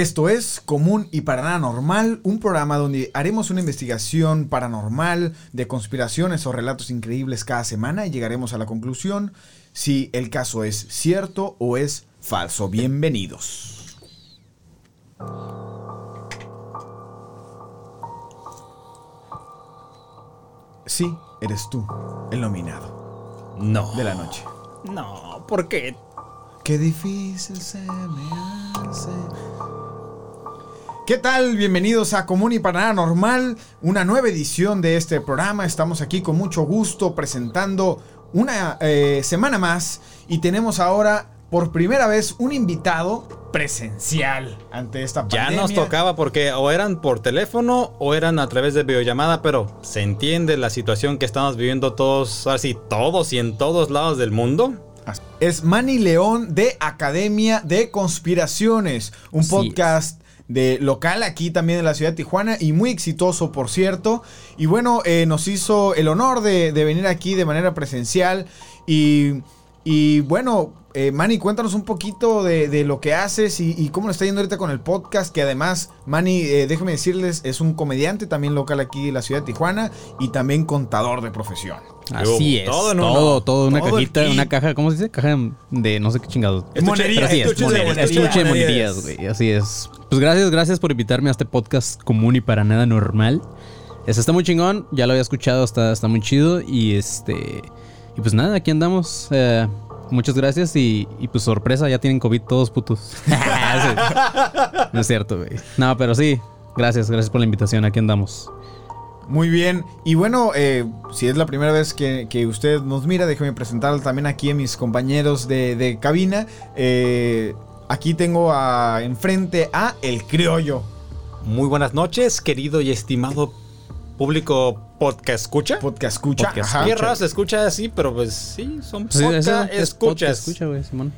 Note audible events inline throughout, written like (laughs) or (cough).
Esto es Común y para nada normal, un programa donde haremos una investigación paranormal de conspiraciones o relatos increíbles cada semana y llegaremos a la conclusión si el caso es cierto o es falso. Bienvenidos. Sí, eres tú, el nominado No. de la noche. No, ¿por qué? Qué difícil se me hace. ¿Qué tal? Bienvenidos a Común y para nada normal, una nueva edición de este programa. Estamos aquí con mucho gusto presentando una eh, semana más y tenemos ahora por primera vez un invitado presencial ante esta Ya pandemia. nos tocaba porque o eran por teléfono o eran a través de videollamada, pero se entiende la situación que estamos viviendo todos, así todos y en todos lados del mundo. Es Manny León de Academia de Conspiraciones, un Así podcast de local aquí también en la ciudad de Tijuana y muy exitoso por cierto. Y bueno, eh, nos hizo el honor de, de venir aquí de manera presencial y, y bueno, eh, Manny, cuéntanos un poquito de, de lo que haces y, y cómo le está yendo ahorita con el podcast, que además, Manny, eh, déjeme decirles, es un comediante también local aquí en la ciudad de Tijuana y también contador de profesión. Así es. Todo uno. todo, una Todo el cajita, una caja, ¿cómo se dice? Caja de no sé qué chingados. Monerías, Pero así es, estuche de Monerías. monerías, güey. Así es. Pues gracias, gracias por invitarme a este podcast común y para nada normal. Este está muy chingón, ya lo había escuchado, está, está muy chido. Y este. Y pues nada, aquí andamos. eh, muchas gracias y, y pues sorpresa, ya tienen COVID todos putos. (laughs) Sí. no es cierto, güey. No, pero sí. Gracias, gracias por la invitación, aquí andamos. Muy bien. Y bueno, eh, si es la primera vez que, que usted nos mira, déjeme presentar también aquí a mis compañeros de, de cabina. Eh, aquí tengo a, enfrente a El Criollo. Muy buenas noches, querido y estimado público podcast escucha. Podcast escucha. Podcast ajá. Qué raro se escucha así, pero pues sí, son Sí, podcast es escuchas. podcast escucha, güey, Simón.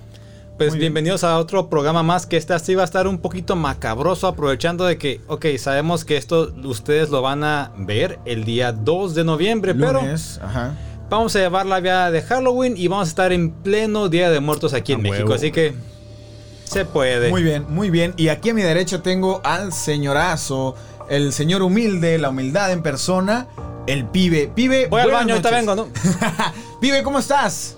Pues Muy bien. bienvenidos a otro programa más que esta sí va a estar un poquito macabroso aprovechando de que, ok, sabemos que esto ustedes lo van a ver el día 2 de noviembre, pero Lunes, ajá. vamos a llevar la vía de Halloween y vamos a estar en pleno Día de Muertos aquí en A México, huevo. así que se puede. Muy bien, muy bien. Y aquí a mi derecha tengo al señorazo, el señor humilde, la humildad en persona, el pibe. Pibe, Voy al baño, ahorita vengo, ¿no? (laughs) Pibe, ¿cómo estás?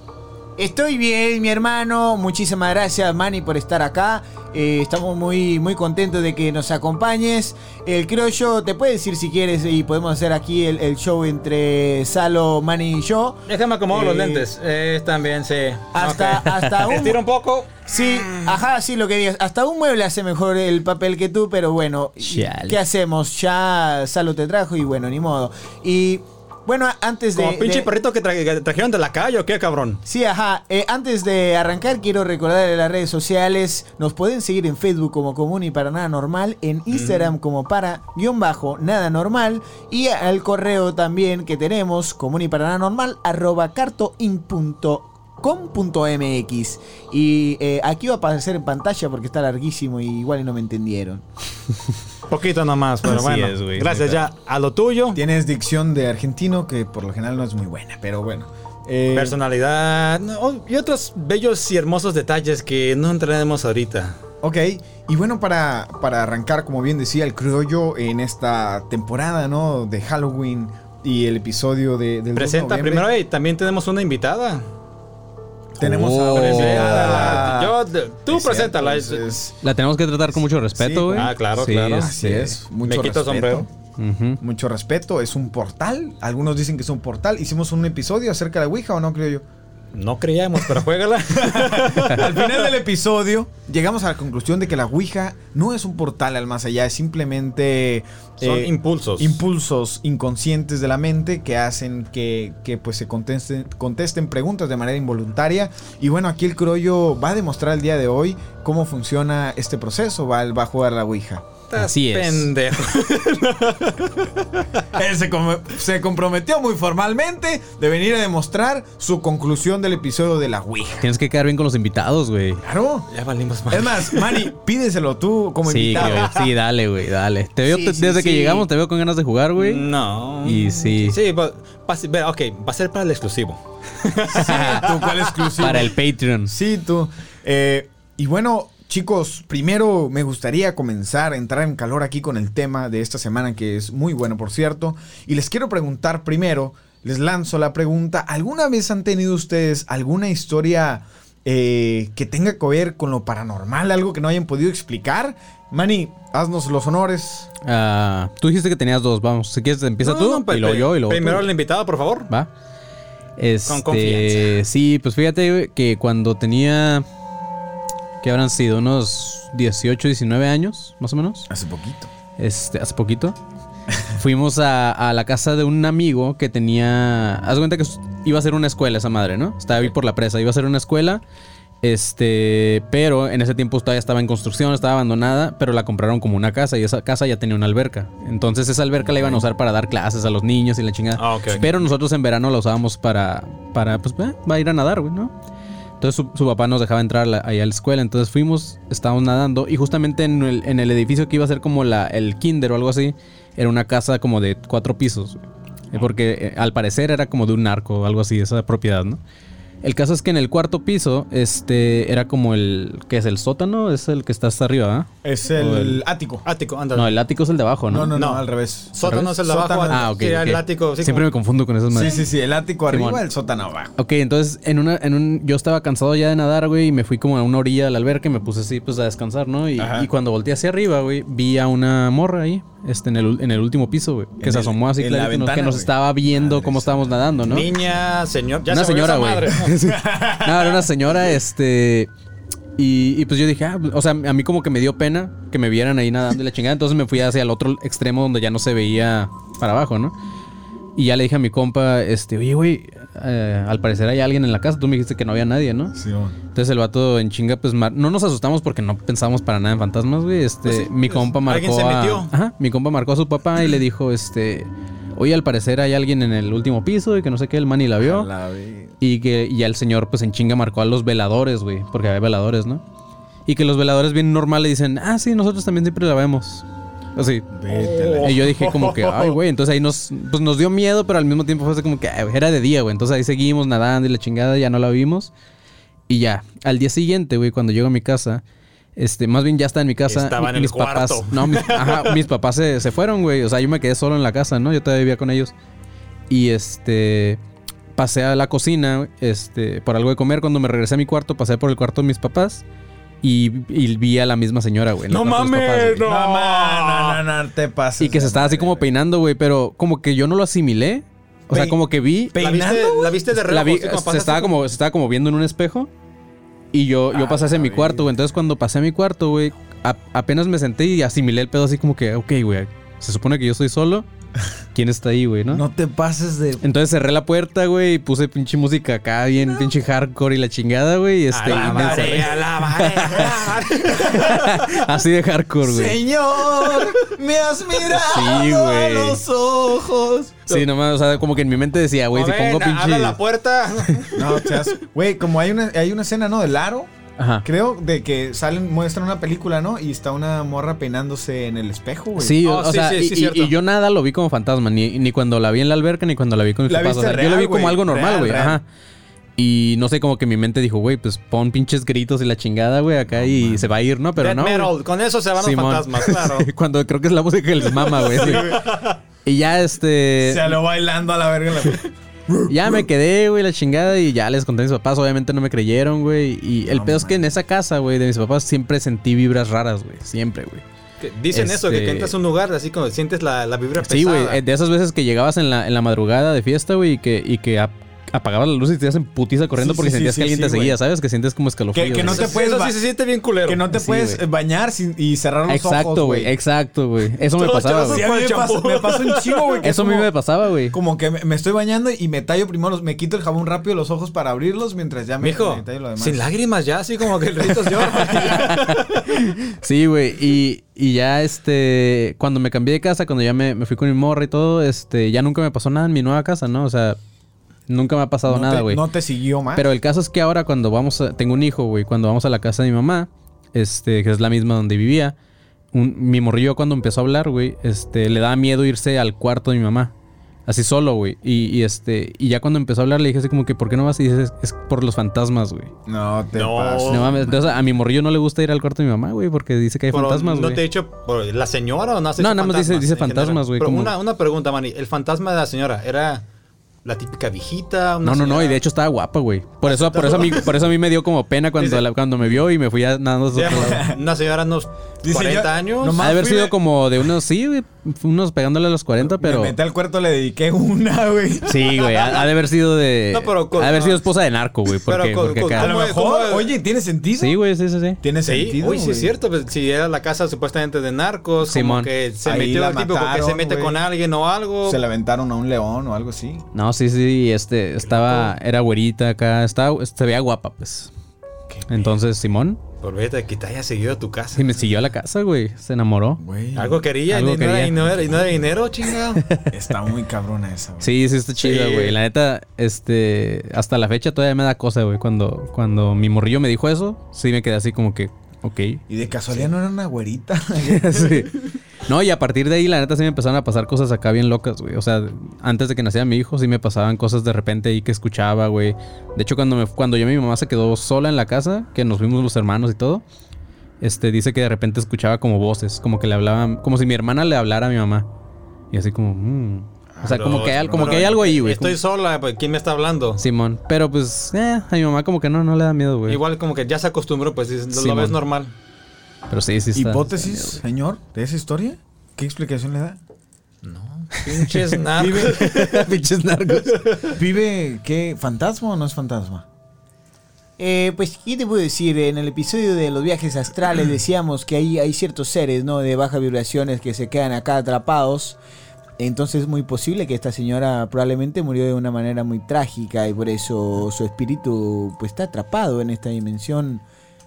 Estoy bien, mi hermano. Muchísimas gracias, Manny, por estar acá. Eh, estamos muy, muy contentos de que nos acompañes. El creo yo, te puedes decir si quieres y podemos hacer aquí el, el show entre Salo, Manny y yo. Déjame acomodar los Eh, lentes. Eh, también, sí. Hasta- hasta (laughs) un- Estira un poco. Sí, ajá, sí, lo que digas. Hasta un mueble hace mejor el papel que tú, pero bueno, Chale. ¿qué hacemos? Ya Salo te trajo y bueno, ni modo. Y bueno, antes de... Como pinche de- perrito que, tra- que trajeron de la calle o qué, cabrón. Sí, ajá. Eh, antes de arrancar, quiero recordarle las redes sociales. Nos pueden seguir en Facebook como Común y para nada normal, en Instagram como para guion bajo nada normal y al correo también que tenemos común y para nada normal arroba cartoin.com.mx y eh, aquí va a aparecer en pantalla porque está larguísimo y igual no me entendieron. (laughs) Poquito nomás, pero Así bueno. es, güey, gracias neta. ya a lo tuyo. Tienes dicción de argentino que por lo general no es muy buena, pero bueno. Eh, Personalidad no, oh, y otros bellos y hermosos detalles que no entraremos ahorita. Ok, y bueno, para, para arrancar, como bien decía el criollo, en esta temporada, ¿no? De Halloween y el episodio de, del 2 de Presenta noviembre, primero, hey, también tenemos una invitada. Tenemos Oh. a. Yo, tú Es preséntala. es- La tenemos que tratar con mucho respeto, Sí, güey. ah, claro, claro. Así es, mucho Me quito respeto. sombrero. Mucho respeto, es un portal. Algunos dicen que es un portal. Hicimos un episodio acerca de Ouija, ¿o no, creo yo? No creíamos, pero juégala. (laughs) Al final del episodio llegamos a la conclusión de que la Ouija no es un portal al más allá, es simplemente Son eh, impulsos. impulsos inconscientes de la mente que hacen que, que, pues se contesten, contesten preguntas de manera involuntaria. Y bueno, aquí el Croyo va a demostrar el día de hoy cómo funciona este proceso, va, va a jugar la Ouija. Así es. Pendejo. (laughs) Él se, com- se comprometió muy formalmente de venir a demostrar su conclusión del episodio de la Ouija. Tienes que quedar bien con los invitados, güey. Claro. Ya valimos más. Es más, Manny, pídeselo tú como Sí, invitado. güey. Sí, dale, güey, dale. Te veo Sí, te- sí, desde que sí. llegamos, te veo con ganas de jugar, güey. No. Y sí. Sí, ser- ok, va a ser para el exclusivo. (laughs) ¿Tú cuál exclusivo? Para el Patreon. Sí, tú. Eh, y bueno, chicos, primero me gustaría comenzar a entrar en calor aquí con el tema de esta semana, que es muy bueno, por cierto. Y les quiero preguntar primero, les lanzo la pregunta, ¿alguna vez han tenido ustedes alguna historia eh, que tenga que ver con lo paranormal, algo que no hayan podido explicar? Manny, haznos los honores. Ah, tú dijiste que tenías dos, vamos. Si quieres, empieza No, tú no, y luego yo y luego Primero el invitado, por favor. Va. Este, confianza. Sí, pues fíjate que cuando tenía. Que habrán sido? Unos 18, 19 años, más o menos. Hace poquito. Este, hace poquito. (laughs) Fuimos a, a la casa de un amigo que tenía. Haz cuenta que iba a ser una escuela esa madre, ¿no? Estaba ahí por la presa. Iba a ser una escuela. Este, pero en ese tiempo todavía estaba en construcción, estaba abandonada, pero la compraron como una casa y esa casa ya tenía una alberca. Entonces esa alberca la iban a usar para dar clases a los niños y la chingada. Ah. Pero nosotros en verano la usábamos para, para pues, eh, va a ir a nadar, güey, ¿no? Entonces su, su papá nos dejaba entrar la- ahí a la escuela. Entonces fuimos, estábamos nadando. Y justamente en el, en el edificio que iba a ser como la, el kinder o algo así, era una casa como de cuatro pisos. Eh, Porque eh, al parecer era como de un narco o algo así, esa propiedad, ¿no? El caso es que en el cuarto piso, este, era como el, ¿qué es? El sótano, es el que está hasta arriba, ¿ah? Es el, el- ático. Ático, anda. No, el ático es el de abajo, ¿no? No, no, no, No. al revés. Sótano es el de abajo. Ah, ok. Sí, ok. el ático. sí, Siempre me confundo con esas Sí, madres. sí, sí, el ático arriba, Simón. el sótano abajo. Ok, entonces en una, en un, yo estaba cansado ya de nadar, güey, y me fui como a una orilla de la alberca y me puse así, pues, a descansar, ¿no? Y, y cuando volteé hacia arriba, güey, vi a una morra ahí, este, en el, ul- en el último piso, güey, que En se asomó así, claro, que nos, estaba viendo Madre cómo estábamos nadando, ¿no? Niña, señor. Ya una señora, güey. (laughs) Sí. (laughs) no, era una señora, este. Y, y pues yo dije, ah, o sea, a mí como que me dio pena que me vieran ahí nadando y la chingada. Entonces me fui hacia el otro extremo donde ya no se veía para abajo, ¿no? Y ya le dije a mi compa, este, oye, güey, eh, al parecer hay alguien en la casa. Tú me dijiste que no había nadie, ¿no? Sí, bueno. Entonces el vato en chinga, pues mar- no nos asustamos porque no pensábamos para nada en fantasmas, güey. Este, Pues sí, mi pues, compa marcó. alguien se metió. Ajá, mi compa marcó a su papá y le dijo, este, oye, al parecer hay alguien en el último piso y que no sé qué, el man y la vio. La vi- Y que ya el señor, pues en chinga marcó a los veladores, güey, porque había veladores, ¿no? Y que los veladores bien normal le dicen, ah, sí, nosotros también siempre la vemos. Así. La- Y yo dije como que, ay, güey, entonces ahí nos, pues nos dio miedo, pero al mismo tiempo fue así como que ay, era de día, güey. Entonces ahí seguimos nadando y la chingada, ya no la vimos. Y ya, al día siguiente, güey, cuando llego a mi casa, este, más bien ya está en mi casa. Estaba en el mis papás, cuarto. no, mis, ajá, mis papás se, se fueron, güey. O sea, yo me quedé solo en la casa, ¿no? Yo todavía vivía con ellos. Y este, pasé a la cocina, este, por algo de comer. Cuando me regresé a mi cuarto, pasé por el cuarto de mis papás. Y, y vi a la misma señora, güey. No papás, mames, güey. no. No, no, no, no, te pases. Y que se estaba así como peinando, güey, pero como que yo no lo asimilé. O sea, como que vi. ¿La viste, ¿Peinando, la viste de reojo? La vi, así como se, estaba como, se estaba como viendo en un espejo. Y yo, yo Ah, pasé hacia mi cuarto, güey. Entonces cuando pasé a mi cuarto, güey, a- apenas me senté y asimilé el pedo así como que, ok, güey. Se supone que yo estoy solo. ¿Quién está ahí, güey, no? No te pases de. Entonces cerré la puerta, güey, y puse pinche música acá, bien pinche hardcore y la chingada, güey. Y este, y me Alabaré, encerré. alabaré, alabaré. (laughs) Así de hardcore, güey. Señor, me has (laughs) mirado Sí, a los ojos. Sí, nomás, o sea, como que en mi mente decía, güey, si pongo pinche. Abra la puerta. No, te has- Güey, como hay una, hay una escena, ¿no? Del aro. Ajá. Creo de que salen, muestran una película, ¿no? Y está una morra peinándose en el espejo, güey. Sí, Oh, o, sí, sea, sí, y, sí, y- cierto. y yo nada lo vi como fantasma, ni, ni cuando la vi en la alberca, ni cuando la vi con mis La papás. O yo lo real, vi como algo normal, güey. Ajá. Y no sé, como que mi mente dijo, güey, pues pon pinches gritos y la chingada, güey, acá y se va a ir, ¿no? Pero no. metal. Con eso se van los fantasmas, claro. (laughs) cuando creo que es la música que les mama, güey. sí. Y ya este. Se lo bailando a la verga. en la- Ya me quedé, güey, la chingada y ya les conté a mis papás. Obviamente no me creyeron, güey. Y el No pedo es que en esa casa, güey, de mis papás siempre sentí vibras raras, güey. Siempre, güey. Dicen eso, que, Este- que entras a un lugar así como sientes la, la vibra Sí, güey. pesada. eh, De esas veces que llegabas en la, en la madrugada de fiesta, güey, y que, y que ap- apagabas la luz y te ibas en putiza corriendo Sí, porque sí, sentías sí, que alguien sí, te seguía. ¿sabes? Que sientes como escalofríos. Que- que no güey. te Eso- puedes eso sí se siente bien culero. Que no te Sí, puedes bañar sin- y cerrar los ojos, Exacto, güey. Exacto, güey. Eso me pasaba, güey. me pasa un chingo, güey. Eso a mí me pasaba, güey. Como que me, me estoy bañando y me tallo primero, los- me quito el jabón rápido los ojos para abrirlos mientras ya me, Mijo, me tallo lo demás. sin lágrimas ya, así como que el rito llora. (laughs) Sí, güey. Y, y ya, este, cuando me cambié de casa, cuando ya me, me fui con mi morra y todo, este, ya nunca me pasó nada en mi nueva casa, ¿no? O sea, nunca me ha pasado no nada, güey. No te siguió más. Pero el caso es que ahora cuando vamos a, tengo un hijo, güey, cuando vamos a la casa de mi mamá, este, que es la misma donde vivía, un- mi morrillo cuando empezó a hablar, güey, este, le daba miedo irse al cuarto de mi mamá. Así solo, güey. Y, y, este, y ya cuando empezó a hablar le dije así como que, ¿por qué no vas? Y dices, es por los fantasmas, güey. No te No. pases. No mames, entonces a mi morrillo no le gusta ir al cuarto de mi mamá, güey, porque dice que hay Pero, fantasmas, ¿No güey. te he dicho por la señora o no has No, nada más dice- dice fantasmas, güey, Pero como- una, una pregunta, Manny. ¿El fantasma de la señora era la típica viejita? una No, no, no, y de hecho estaba guapa, güey. Por eso, por eso a mí, por eso a mí me dio como pena cuando, la- cuando me vio y me fui a nada más. Una señora de unos Dice, 40 yo- años. nomás- Ha de haber sido de- como de unos, sí, güey, unos pegándole a los 40, pero. Me metí al cuarto, le dediqué una, güey. Sí, güey, ha, ha de haber sido de. No, pero con- ha de haber sido esposa de narco, güey. Pero Porque, con- porque con- acá- A lo ¿Cómo- mejor, cómo- oye, ¿tiene sentido? Sí, güey, sí, sí, sí. Tiene Sí, sentido. uy, sí es cierto. pues, si era la casa supuestamente de narcos, como Simón. que se Ahí metió la el típico que se mete con alguien o algo. Se la aventaron a un león o algo así. No, sí, sí, este, estaba, era güerita acá, estaba, se veía guapa, pues. Entonces, Simón, Por vete, que te haya seguido a tu casa. sí me siguió a la casa, güey, se enamoró. Güey. Algo quería, Algo y, no era, quería. y, no era, y no era dinero, chingado. (laughs) Está muy cabrona esa, güey. Sí, sí, está chida, Sí. güey. La neta, este, hasta la fecha todavía me da cosa, güey. Cuando, cuando mi morrillo me dijo eso, sí me quedé así como que, ok. Y de casualidad no era una güerita. (laughs) Sí. No, y a partir de ahí, la neta, sí me empezaron a pasar cosas acá bien locas, güey. O sea, antes de que naciera mi hijo, sí me pasaban cosas de repente ahí que escuchaba, güey. De hecho, cuando, me, cuando yo mi mamá se quedó sola en la casa, que nos fuimos los hermanos y todo, este, dice que de repente escuchaba como voces, como que le hablaban, como si mi hermana le hablara a mi mamá. Y así como, mm. O sea, como que hay, como que hay algo ahí, güey. Estoy sola, pues, ¿quién me está hablando? Simón. Pero pues, eh, a mi mamá como que no, no le da miedo, güey. Igual como que ya se acostumbró, pues lo, lo Simón. ves normal. Pero sí, sí está. ¿Hipótesis, señor, de esa historia? ¿Qué explicación le da? No, pinches (laughs) narcos. (laughs) Pinches narcos. ¿Vive qué? ¿Fantasma o no es fantasma? Eh, pues, ¿qué te puedo decir? En el episodio de los viajes astrales decíamos que hay, hay ciertos seres, ¿no? De bajas vibraciones que se quedan acá atrapados. Entonces es muy posible que esta señora probablemente murió de una manera muy trágica y por eso su espíritu pues está atrapado en esta dimensión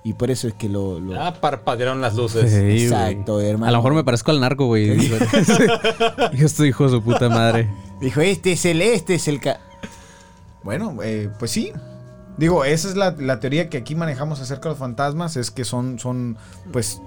y por eso es que lo... lo- Ah, parpadearon las luces. Sí, güey. Exacto, hermano. A lo mejor me parezco al narco, güey. (laughs) Yo (laughs) estoy hijo de su puta madre. Dijo, este es el, este es el... ca-". Bueno, eh, pues sí. Digo, esa es la, la teoría que aquí manejamos acerca de los fantasmas, es que son, son pues,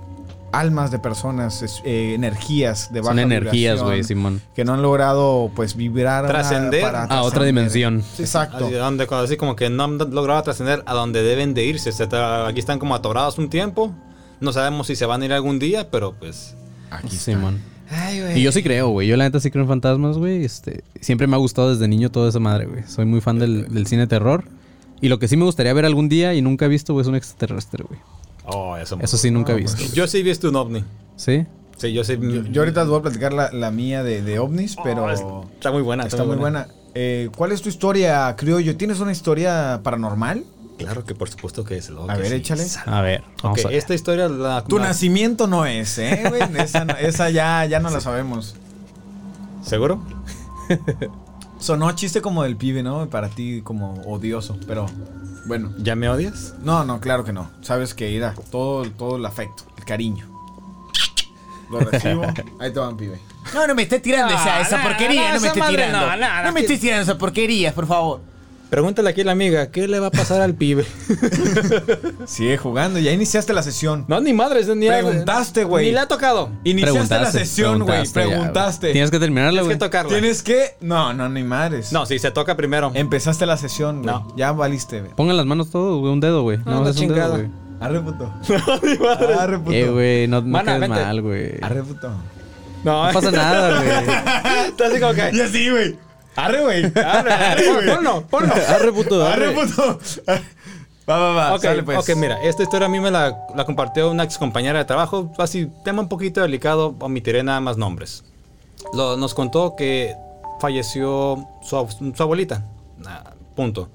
almas de personas, es- eh, energías de baja Son energías, güey, Simón. Que no han logrado, pues, vibrar a Trascender para A otra trascender. dimensión. Exacto. Así, donde, así como que no han logrado trascender a donde deben de irse. O sea, está- aquí están como atorados un tiempo. No sabemos si se van a ir algún día, pero pues... Aquí. Simón. Ay. Y yo sí creo, güey. Yo la neta sí creo en fantasmas, güey. Este, siempre me ha gustado desde niño toda esa madre, güey. Soy muy fan del, del cine de terror. Y lo que sí me gustaría ver algún día y nunca he visto, güey, es un extraterrestre, güey. Oh, eso. Eso sí nunca he visto. Yo sí he visto un ovni. ¿Sí? Sí, yo sí. Yo, yo ahorita les voy a platicar la, la mía de, de ovnis, pero Oh, está muy buena. está muy buena. Eh, ¿Cuál es tu historia, criollo? ¿Tienes una historia paranormal? Claro que por supuesto que es lo A que ver, sí. échale. A ver, vamos a esta historia la... Tu la- nacimiento no es, ¿eh, güey? (laughs) Esa, esa ya, ya no la sabemos. ¿Seguro? (laughs) Sonó chiste como del pibe, ¿no? Para ti como odioso, pero bueno. ¿Ya me odias? No, no, claro que no. Sabes que irá todo, todo el afecto, el cariño. Lo recibo. (laughs) Ahí te van, pibe. No, no me estés tirando No, esa, esa no, porquería, no, no, me esa estés tirando. no, no, No, me estés tirando esas porquerías, por favor. Pregúntale aquí a la amiga, ¿qué le va a pasar al pibe? (laughs) Sigue jugando, ya iniciaste la sesión. No, ni madres, ni Preguntaste, güey. Ni le ha tocado. Iniciaste la sesión, güey. preguntaste ya. Tienes que terminarla, Tienes güey. que tocarla. ¿Tienes que? No, no, ni madres. No, si se toca primero. Empezaste la sesión, güey. No. Ya valiste, güey. Pongan las manos todo, güey. Un dedo, güey. No, No, la es un dedo, güey. Arre, puto. (laughs) Ni madres. Arre, puto. Eh, güey, no, no Mana, quedes mal, güey. Arre, puto. No, No pasa nada, güey. (laughs) Está así como que... Y así, güey. Arre, güey. (laughs) Arre, arre, ponlo, ponlo. Arre, puto, Arre, arre. puto. (laughs) Va, va, va. Ok, Sale, pues. ok, mira, esta historia a mí me la, la compartió una ex compañera de trabajo. Así, tema un poquito delicado, omitiré nada más nombres. Lo- nos contó que falleció su, su abuelita. Ah, punto.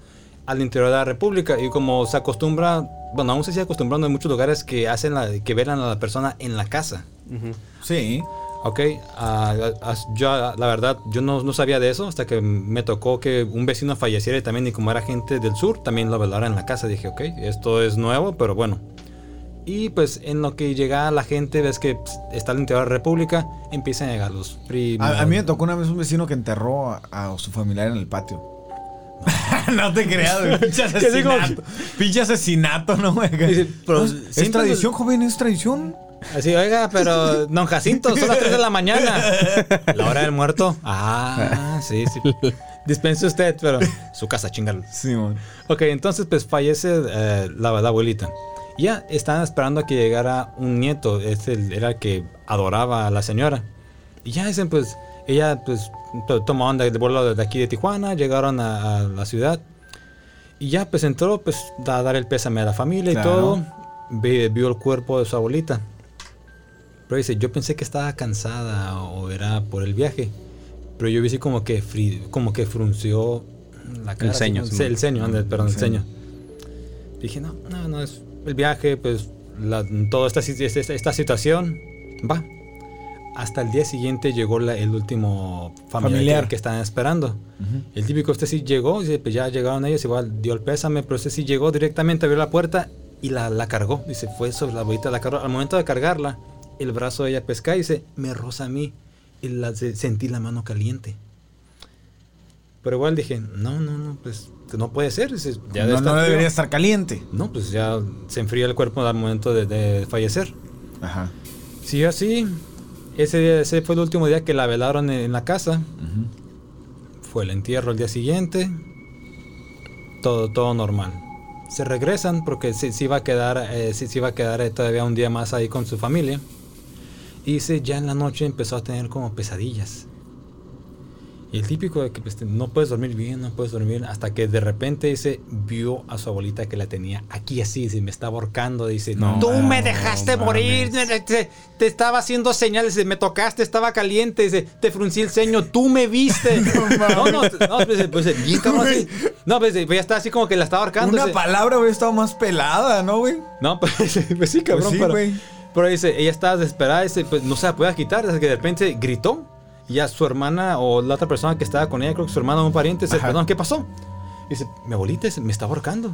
Al interior de la República. Y como se acostumbra, bueno, aún se sigue acostumbrando en muchos lugares que hacen la, que velan a la persona en la casa. Sí. Ok, ah, yo ah, la verdad, yo no, no sabía de eso hasta que me tocó que un vecino falleciera y también, y como era gente del sur, también lo velara en la casa. Dije, ok, esto es nuevo, pero bueno. Y pues en lo que llega la gente, ves que pues, está el interior de la República, empiezan a llegar los primos. A, a mí me tocó una vez un vecino que enterró a, a su familiar en el patio. no (laughs) te creas, güey. Pinche (laughs) asesinato. Pinche asesinato, ¿no, güey? Pero No, es siempre tradición, joven, es tradición. Así, oiga, pero don Jacinto, son las 3 de la mañana. La hora del muerto. Ah, sí, sí. Dispense usted, pero su casa, chingalo. Sí, mon. Ok, entonces pues fallece eh, la, la abuelita. Ya estaban esperando a que llegara un nieto. Este era el que adoraba a la señora. Y ya dicen, pues, ella pues to- tomó onda de vuelo de aquí de Tijuana, llegaron a, a la ciudad. Y ya pues entró pues a dar el pésame a la familia Claro. y todo. Vio el cuerpo de su abuelita. Pero dice, yo pensé que estaba cansada o era por el viaje. Pero yo vi así como que, fri- como que frunció la cara. así ceño, sí. el ceño, ande, perdón, el El ceño. Dije, no, no, no, es el viaje, pues, la- toda esta, esta, esta situación, va. Hasta el día siguiente llegó la- el último familiar, Familiar. Que, que estaban esperando. El típico, este sí llegó, pues ya llegaron ellos, igual dio el pésame, pero este sí llegó directamente, abrió la puerta y la, la cargó. Dice, fue sobre la abuelita, la cargó. Al momento de cargarla, el brazo de ella pesca y dice, me roza a mí. Y la, se- sentí la mano caliente. Pero igual dije, no, no, no, pues no puede ser. Dice, ya no, estar no frío". debería estar caliente. No, pues ya se enfría el cuerpo al momento de, de fallecer. Ajá. Siguió así. Ese, día- ese fue el último día que la velaron en, en la casa. Fue el entierro el día siguiente. Todo, todo normal. Se regresan porque se, se iba a quedar, eh, se, se iba a quedar eh, todavía un día más ahí con su familia. Y dice, ya en la noche empezó a tener como pesadillas. Y el típico de que pues, no puedes dormir bien, no puedes dormir, hasta que de repente dice, vio a su abuelita que la tenía aquí así, dice, me estaba ahorcando, dice, No, tú me dejaste morir, te, te estaba haciendo señales, me tocaste, estaba caliente, dice, te fruncí el ceño, tú me viste. (laughs) no, no, no, pues, pues, bien cabrón así. No, pues, pues, ya está así como que la estaba ahorcando. Una dice, palabra hubiera estado más pelada, ¿no, güey? no, (laughs) pues, pues sí, cabrón, Pues sí, pero, güey. Pero dice, ella estaba desesperada, dice, pues no se la podía quitar, hasta que de repente gritó. Y ya su hermana o la otra persona que estaba con ella, creo que su hermana o un pariente, dice, Ajá. perdón, ¿qué pasó? Dice, mi abuelita dice, me estaba ahorcando.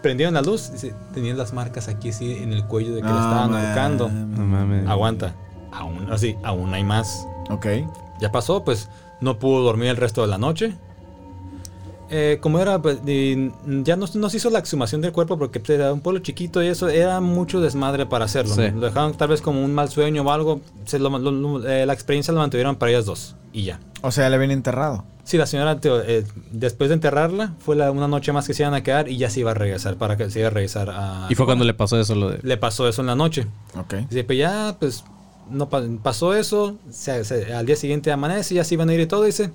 Prendieron la luz, dice, tenían las marcas aquí así en el cuello de que la estaban ahorcando. No mames. Aguanta, aún así, aún hay más. Ok. Ya pasó, pues no pudo dormir el resto de la noche. Eh, como era, pues, y, ya no, no se hizo la exhumación del cuerpo porque era un pueblo chiquito y eso era mucho desmadre para hacerlo. Sí. Lo dejaron tal vez como un mal sueño o algo. Se lo- lo- lo- eh, la experiencia la mantuvieron para ellas dos y ya. O sea, le habían enterrado. Sí, la señora, eh, después de enterrarla, fue la- una noche más que se iban a quedar y ya se iba a regresar para que se iba a regresar a. Y fue cuando le pasó eso, lo de. Le pasó eso en la noche. Ok. Dice, pues ya, pues, no pa- pasó eso. se- se- al día siguiente amanece, ya se iban a ir y todo. Dice,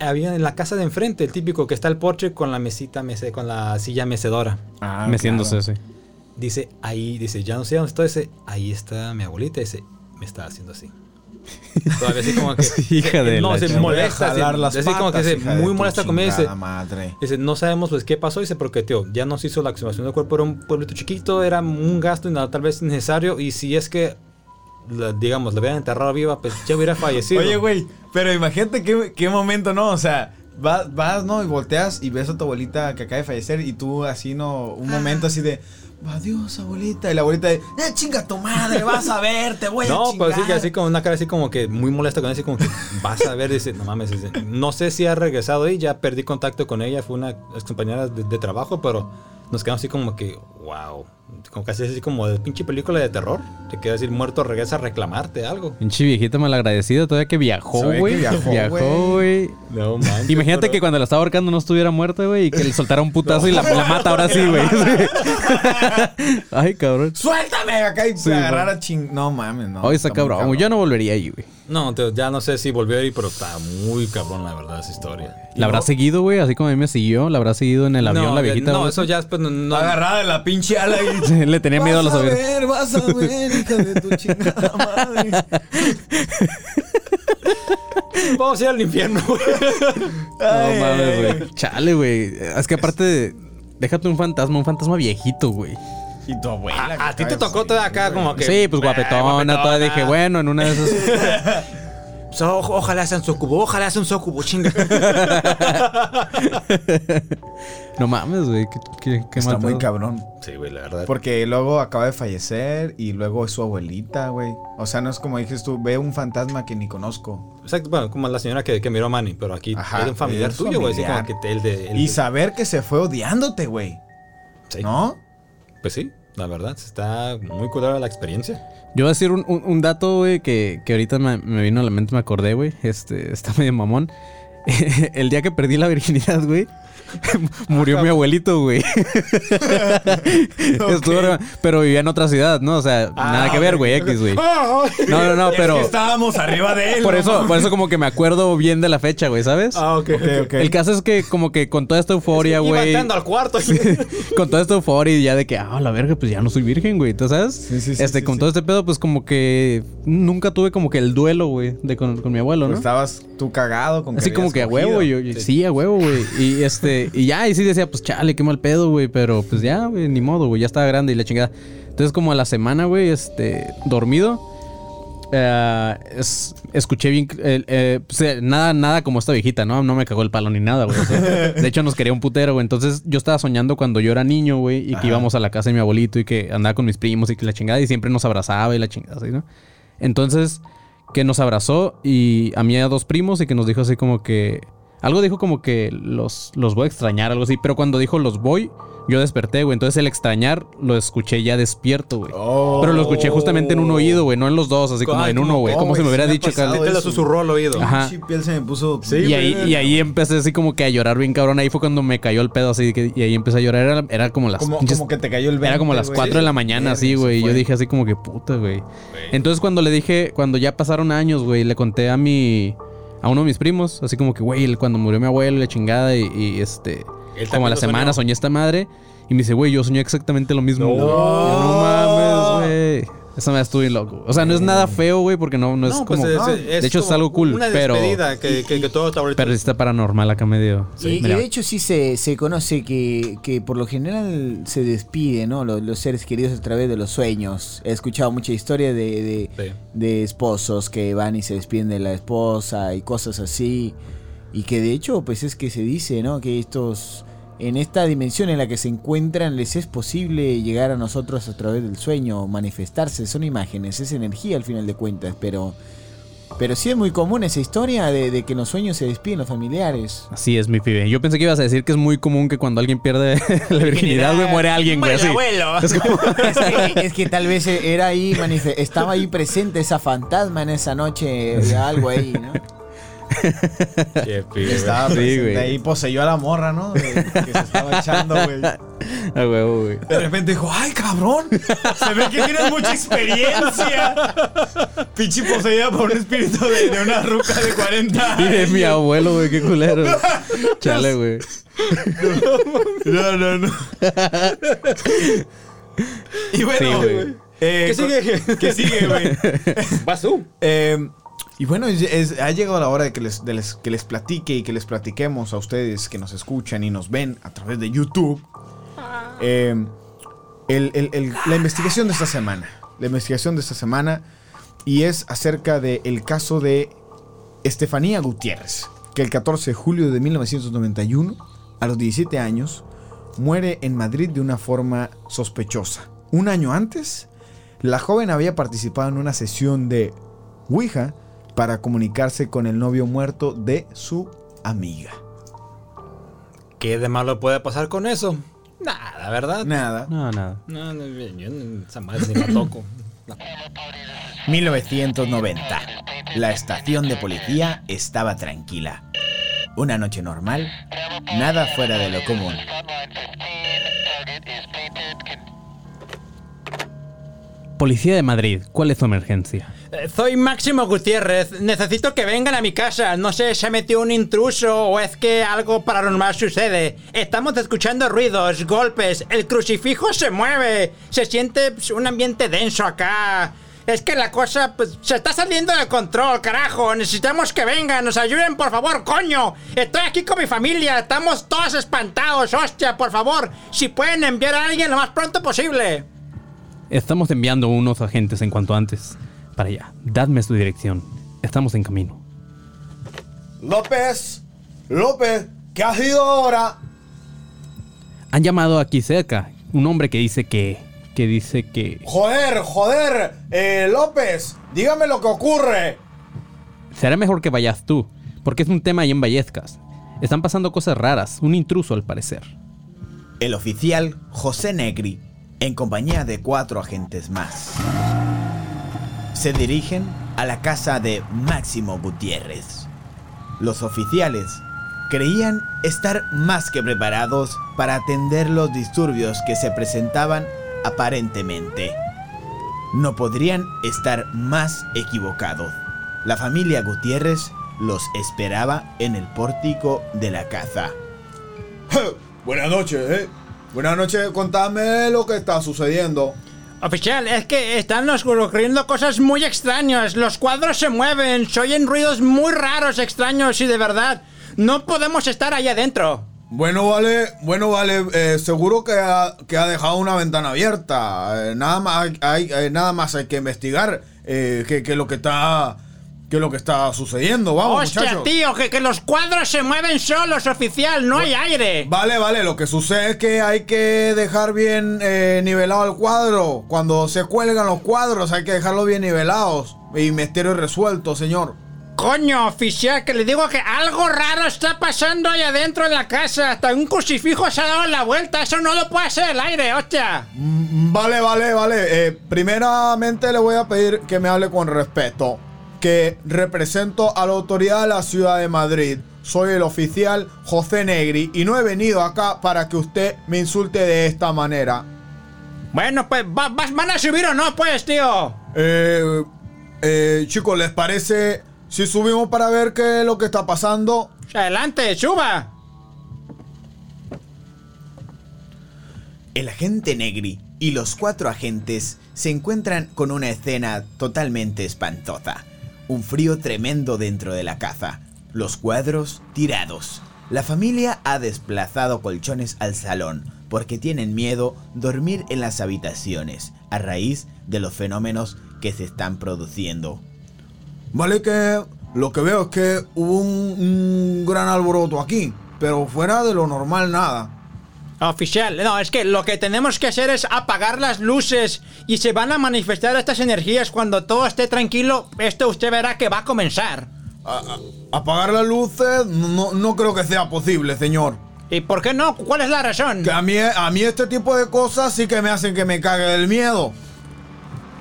había en la casa de enfrente, el típico que está el porche con la mesita, mece- con la silla mecedora. Ah, meciéndose, claro. sí. Dice, ahí, dice, ya no sé dónde está. Dice, ahí está mi abuelita. Dice, me está haciendo así. (laughs) Todavía así como que. Hija de No, la se molesta. Jalar así- las así como que se muy molesta conmigo. Dice, madre. Dice, no sabemos pues qué pasó, dice, porque tío, ya nos hizo la exhumación del cuerpo, era un pueblito chiquito, era un gasto y nada, tal vez innecesario, y si es que, la- digamos, la hubieran enterrado viva, pues ya hubiera (laughs) fallecido. Oye, güey, pero imagínate qué, qué momento, ¿no? O sea, vas, vas, ¿no? Y volteas y ves a tu abuelita que acaba de fallecer y tú así, ¿no? Un momento así de, adiós, abuelita. Y la abuelita de, ¡eh, chinga tu madre! Vas a ver, te voy a No, pues sí, que así como una cara así como que muy molesta con él, así como que vas a ver, dice, no mames, dice, no sé si ha regresado y ya perdí contacto con ella, fue una ex compañera de, de trabajo, pero nos quedamos así como que, wow, como casi así como de pinche película de terror, te quedas decir muerto, regresa a reclamarte algo. Pinche viejita malagradecida, todavía que viajó, güey. viajó, güey. No manches, Imagínate pero- que cuando la estaba ahorcando no estuviera muerta, güey, y que le soltara un putazo y la, la mata ahora sí, güey. (laughs) (laughs) Ay, cabrón. ¡Suéltame! Acá y Sí, agarrar a ching... No mames, no. Hoy está cabrón, güey. Yo no volvería ahí, güey. No, te- ya no sé si volvió a ir, pero está muy cabrón la verdad esa historia. La habrá seguido, güey, así como a mí me siguió. La habrá seguido en el avión, no, la viejita. No, güey. eso ya después no. no- Agarrada de la pinche ala y... (laughs) Le tenía miedo a los vas a aviones. ver, vas a ver, hija de tu chingada madre. (laughs) Vamos a ir al infierno, güey. No mames, güey. Chale, güey. Es que aparte, déjate un fantasma, un fantasma viejito, güey. Y tu abuela. A, a ti te tocó toda acá como que. Sí, pues guapetona, guapetona. toda. Dije, bueno, en una de esas. (laughs) Pues, o- ojalá sea un socubo, ojalá sea un socubo, chinga. (laughs) No mames, güey. Qué, qué, qué Está muy cabrón. Sí, güey, la verdad. Porque luego acaba de fallecer y luego es su abuelita, güey. O sea, no es como dices tú, ve un fantasma que ni conozco. Exacto, bueno, como la señora que, que miró a Manny, pero aquí Ajá, es un familiar es tuyo, güey. Así como familiar. que te- el de. el Y de- saber que se fue odiándote, güey. sí, ¿No? Pues sí. La verdad, está muy culera la experiencia. Yo voy a decir un, un- un dato, güey, que, que ahorita me, me vino a la mente, me acordé, güey. Este, (laughs) está medio mamón. (laughs) El día que perdí la virginidad, güey, (laughs) murió mi abuelito, güey. (laughs) Re- pero vivía en otra ciudad, ¿no? O sea, nada que ver, güey, X, güey. No, no, no, pero... estábamos arriba de él. Por ¿no? eso, por eso como que me acuerdo bien de la fecha, güey, ¿sabes? Ah, ok. Ok, ok. El caso es que como que con toda esta euforia, güey. entrando al cuarto. (laughs) con toda esta euforia y ya de que, ah, la verga, pues ya no soy virgen, güey. ¿Tú sabes? Sí, sí, sí, este, sí, con sí. todo este pedo, pues como que nunca tuve como que el duelo, güey, de con, con mi abuelo, ¿no? Pues estabas tú cagado con Así como que a huevo, yo, y- sí, a huevo, güey. Y este, y ya, y sí decía, pues chale, qué mal pedo, güey. Pero pues ya, güey, ni modo, güey, ya estaba grande y la chingada. Entonces, como a la semana, güey, este, dormido, eh, es- escuché bien, eh, eh, pues, nada, nada como esta viejita, ¿no? No me cagó el palo ni nada, güey. o sea, (laughs) de hecho, nos quería un putero, güey. Entonces, yo estaba soñando cuando yo era niño, güey, y que íbamos a la casa de mi abuelito y que andaba con mis primos y que la chingada, y siempre nos abrazaba y la chingada, ¿sí, no? Entonces, que nos abrazó y a mí a dos primos y que nos dijo así como que... Algo dijo como que los, los voy a extrañar, algo así. Pero cuando dijo los voy, yo desperté, güey. Entonces el extrañar lo escuché ya despierto, güey. Oh. Pero lo escuché justamente en un oído, güey. No en los dos, así como Ay, en uno, güey. oh, Como si me hubiera me dicho que... Te lo eso. susurró al oído. Ajá. Piel se me puso. Sí, Y ahí, y ahí empecé así como que a llorar bien cabrón. Ahí fue cuando me cayó el pedo así. Que, y ahí empecé a llorar. Era, era como las Como, pinches- como que te cayó el 20, Era como las güey. 4 de la mañana, así, güey. Y yo dije así como que puta, güey. Entonces cuando le dije, cuando ya pasaron años, güey, le conté a mi... A uno de mis primos, así como que, güey, cuando murió mi abuelo, la chingada, y, y, este... Él Como a la semana soñó. soñé esta madre. Y me dice, güey, yo soñé exactamente lo mismo. No mames, güey. Esa me estuve loco. O sea, no es nada feo, güey, porque no, no es No, pues como... es- no. es de hecho, es algo cool, Una pero... que, que, que todo está ahorita. Pero sí está paranormal acá medio. y, y Mira. de hecho sí se, se conoce que, que por lo general se despide, ¿no? Los, los seres queridos a través de los sueños. He escuchado mucha historia de, de, Sí. de esposos que van y se despiden de la esposa y cosas así. Y que de hecho, pues es que se dice, ¿no? Que estos, en esta dimensión en la que se encuentran, les es posible llegar a nosotros a través del sueño, manifestarse. Son imágenes, es energía al final de cuentas, pero... Pero sí es muy común esa historia de, de que en los sueños se despiden los familiares. Así es, mi pibe. Yo pensé que ibas a decir que es muy común que cuando alguien pierde (laughs) la (laughs) virginidad, güey, muere alguien, güey. así. (laughs) Es que, es que tal vez era ahí, estaba ahí presente esa fantasma en esa noche, algo ahí, ¿no? Qué pibe. Estaba Sí, güey. ahí, poseyó a la morra, ¿no? De- que se estaba echando, güey. (laughs) A huevo, güey. De repente dijo, ¡ay, cabrón! Se ve que tienes mucha experiencia. Pinche poseída por un espíritu de, de una ruca de 40 Y de años. mi abuelo, güey, qué culero. (laughs) Chale, güey. No, no, no. (laughs) Y bueno, Sí, güey. eh, ¿Qué sigue? ¿Qué sigue, güey? Vas tú. Eh, y bueno, es- es- ha llegado la hora de que les, de les- que les platique y que les platiquemos a ustedes que nos escuchan y nos ven a través de YouTube. eh, el- el- el- la investigación de esta semana. La investigación de esta semana. Y es acerca del caso de Estefanía Gutiérrez. Que el 14 de julio de 1991, a los 17 años, muere en Madrid de una forma sospechosa. Un año antes, la joven había participado en una sesión de Ouija para comunicarse con el novio muerto de su amiga. ¿Qué de malo puede pasar con eso? Nada, ¿verdad? Nada. No, nada. No, no, yo no- esa madre ni la toco. No. 1990. La estación de policía estaba tranquila. Una noche normal, nada fuera de lo común. Policía de Madrid, ¿cuál es su emergencia? Eh, Soy Máximo Gutiérrez. Necesito que vengan a mi casa. No sé, se metió un intruso o es que algo paranormal sucede. Estamos escuchando ruidos, golpes. El crucifijo se mueve. Se siente pues, un ambiente denso acá. Es que la cosa pues, se está saliendo de control, carajo. Necesitamos que vengan. Nos ayuden, por favor, coño. Estoy aquí con mi familia. Estamos todos espantados. Hostia, por favor. Si pueden enviar a alguien lo más pronto posible. Estamos enviando unos agentes en cuanto antes. Para allá. Dadme su dirección. Estamos en camino. López, López, ¿qué ha sido ahora? Han llamado aquí cerca. Un hombre que dice que. que dice que. Joder, joder, eh, López, dígame lo que ocurre. Será mejor que vayas tú. Porque es un tema ahí en Vallezcas. Están pasando cosas raras. Un intruso al parecer. El oficial José Negri en compañía de cuatro agentes más. Se dirigen a la casa de Máximo Gutiérrez. Los oficiales creían estar más que preparados para atender los disturbios que se presentaban aparentemente. No podrían estar más equivocados. La familia Gutiérrez los esperaba en el pórtico de la casa. Buenas noches, eh. Buenas noches, contadme lo que está sucediendo. Oficial, es que están ocurriendo cosas muy extrañas. Los cuadros se mueven, se oyen ruidos muy raros, extraños y de verdad. No podemos estar ahí adentro. Bueno, vale, bueno, vale, eh, seguro que ha, que ha dejado una ventana abierta. Eh, nada, más hay, eh, nada más hay que investigar que, que lo que está que lo que está sucediendo. Vamos, Hostia, muchachos. tío, que, que los cuadros se mueven solos, oficial, no hay aire. Vale, vale, lo que sucede es que hay que dejar bien eh, nivelado el cuadro. Cuando se cuelgan los cuadros hay que dejarlos bien nivelados. Y misterio resuelto, señor. Coño, oficial, que le digo que algo raro está pasando ahí adentro de la casa. Hasta un crucifijo se ha dado la vuelta. Eso no lo puede hacer el aire, hostia. Mm, Vale, vale, vale. Eh, primeramente le voy a pedir que me hable con respeto. Que represento a la autoridad de la ciudad de Madrid. Soy el oficial José Negri y no he venido acá para que usted me insulte de esta manera. Bueno, pues va- van a subir o no, pues, tío. Eh, eh, chicos, ¿les parece si subimos para ver qué es lo que está pasando? Adelante, suba. El agente Negri y los cuatro agentes se encuentran con una escena totalmente espantosa. Un frío tremendo dentro de la caza. Los cuadros tirados. La familia ha desplazado colchones al salón porque tienen miedo dormir en las habitaciones a raíz de los fenómenos que se están produciendo. Vale que lo que veo es que hubo un, un gran alboroto aquí, pero fuera de lo normal nada. Oficial, no, es que lo que tenemos que hacer es apagar las luces y se van a manifestar estas energías cuando todo esté tranquilo. Esto usted verá que va a comenzar. A- apagar las luces no, no creo que sea posible, señor. ¿Y por qué no? ¿Cuál es la razón? Que a mí, a mí este tipo de cosas sí que me hacen que me cague del miedo.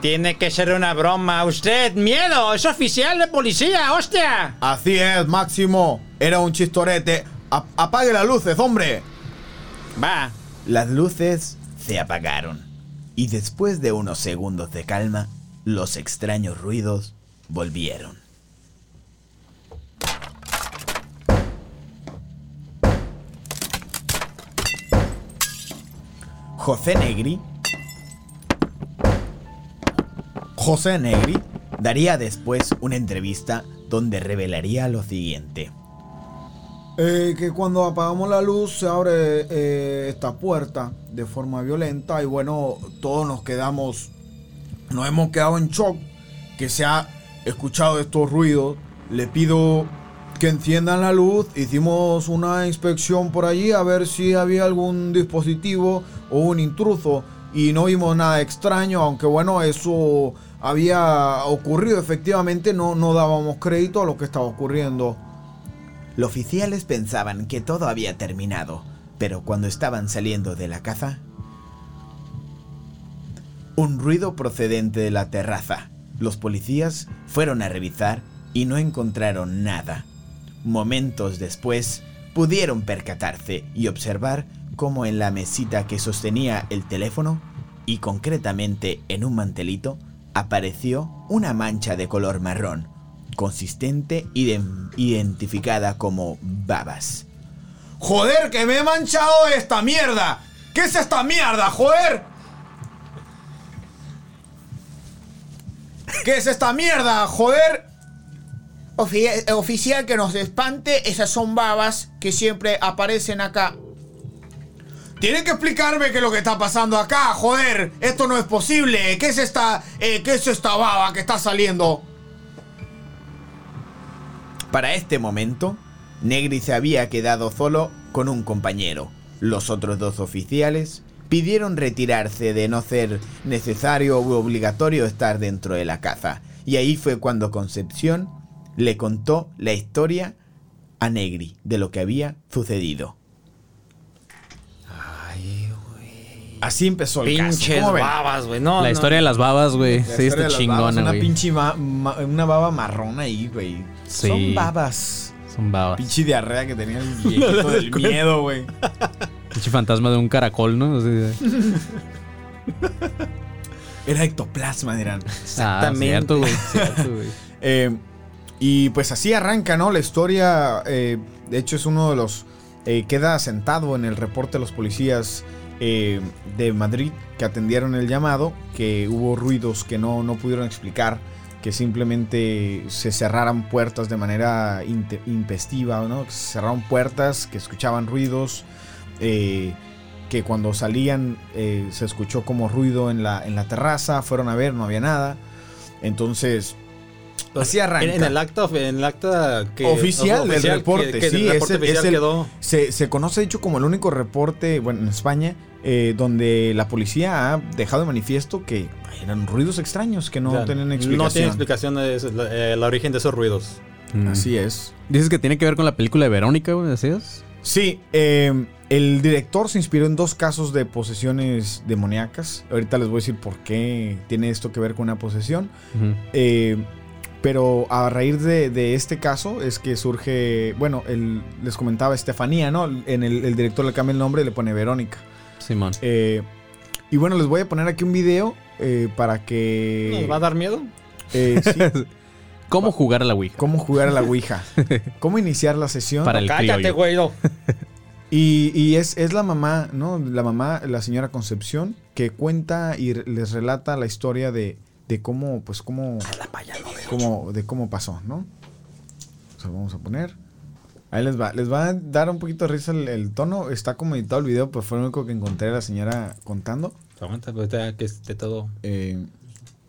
Tiene que ser una broma. Usted, miedo, es oficial de policía, hostia. Así es, Máximo. Era un chistorete. A- apague las luces, hombre. Va. Las luces se apagaron y después de unos segundos de calma, los extraños ruidos volvieron. José Negri José Negri daría después una entrevista donde revelaría lo siguiente. Eh, que cuando apagamos la luz se abre eh, esta puerta de forma violenta y bueno, todos nos quedamos, nos hemos quedado en shock que se ha escuchado estos ruidos. Le pido que enciendan la luz, hicimos una inspección por allí a ver si había algún dispositivo o un intruso y no vimos nada extraño, aunque bueno, eso había ocurrido efectivamente, no, no dábamos crédito a lo que estaba ocurriendo. Los oficiales pensaban que todo había terminado, pero cuando estaban saliendo de la caza, un ruido procedente de la terraza. Los policías fueron a revisar y no encontraron nada. Momentos después, pudieron percatarse y observar cómo en la mesita que sostenía el teléfono, y concretamente en un mantelito, apareció una mancha de color marrón, consistente y idem- identificada como babas. ¡Joder, que me he manchado esta mierda! ¿Qué es esta mierda, joder? ¿Qué es esta mierda, joder? Ofi- oficial que nos espante, esas son babas que siempre aparecen acá. Tienen que explicarme qué es lo que está pasando acá, joder. Esto no es posible. ¿Qué es esta, eh, qué es esta baba que está saliendo? Para este momento, Negri se había quedado solo con un compañero. Los otros dos oficiales pidieron retirarse de no ser necesario u obligatorio estar dentro de la caza. Y ahí fue cuando Concepción le contó la historia a Negri de lo que había sucedido. Así empezó el caso. Pinches babas, güey. No, la no. historia de las babas, güey. La Sí, está chingona, Una güey. pinche ma- ma- una baba marrón ahí, güey. Sí. Son babas. Son babas. Pinche diarrea que tenía el (laughs) viejito del miedo, güey. Pinche fantasma de un caracol, ¿no? Así (laughs) Era ectoplasma, dirán. Ah, Exactamente. cierto, güey. Cierto, güey. (laughs) Eh, y pues así arranca, ¿no? La historia, eh, de hecho, es uno de los... eh, queda asentado en el reporte de los policías eh, de Madrid que atendieron el llamado, que hubo ruidos que no, no pudieron explicar, que simplemente se cerraran puertas de manera impestiva, ¿no? Que se cerraron puertas, que escuchaban ruidos, eh, que cuando salían eh, se escuchó como ruido en la, en la terraza, fueron a ver, no había nada. Entonces, así arranca. En, el acta, en el acta que, Oficial del reporte, que- que sí, el es reporte el- oficial es el- quedó. Se, se conoce, de hecho, como el único reporte, bueno, en España, eh, donde la policía ha dejado de manifiesto que eran ruidos extraños que no o sea, tenían No tiene explicación de eso, la- eh, el origen de esos ruidos. Mm. Así es. Dices que tiene que ver con la película de Verónica, güey, ¿decías? Sí, eh, el director se inspiró en dos casos de posesiones demoníacas. Ahorita les voy a decir por qué tiene esto que ver con una posesión. Ujú. Eh, pero a raíz de, de este caso es que surge, bueno, el- les comentaba Estefanía, ¿no? En el, el director le cambia el nombre y le pone Verónica. Simón. Eh, y bueno, les voy a poner aquí un video eh, para que... ¿Nos va a dar miedo? eh, sí, (laughs) ¿Cómo jugar a la Ouija? cómo jugar a la Ouija. (laughs) Cómo iniciar la sesión. Para el Cállate, güey. no. Y, y es, es la mamá, ¿no? La mamá, la señora Concepción, que cuenta y les relata la historia de, de cómo, pues, cómo, cómo, de cómo pasó, ¿no? O sea, vamos a poner. Ahí les va, les va a dar un poquito de risa el, el tono. Está como editado el video, pero fue lo único que encontré a la señora contando. Aguanta, pues que esté todo. Eh,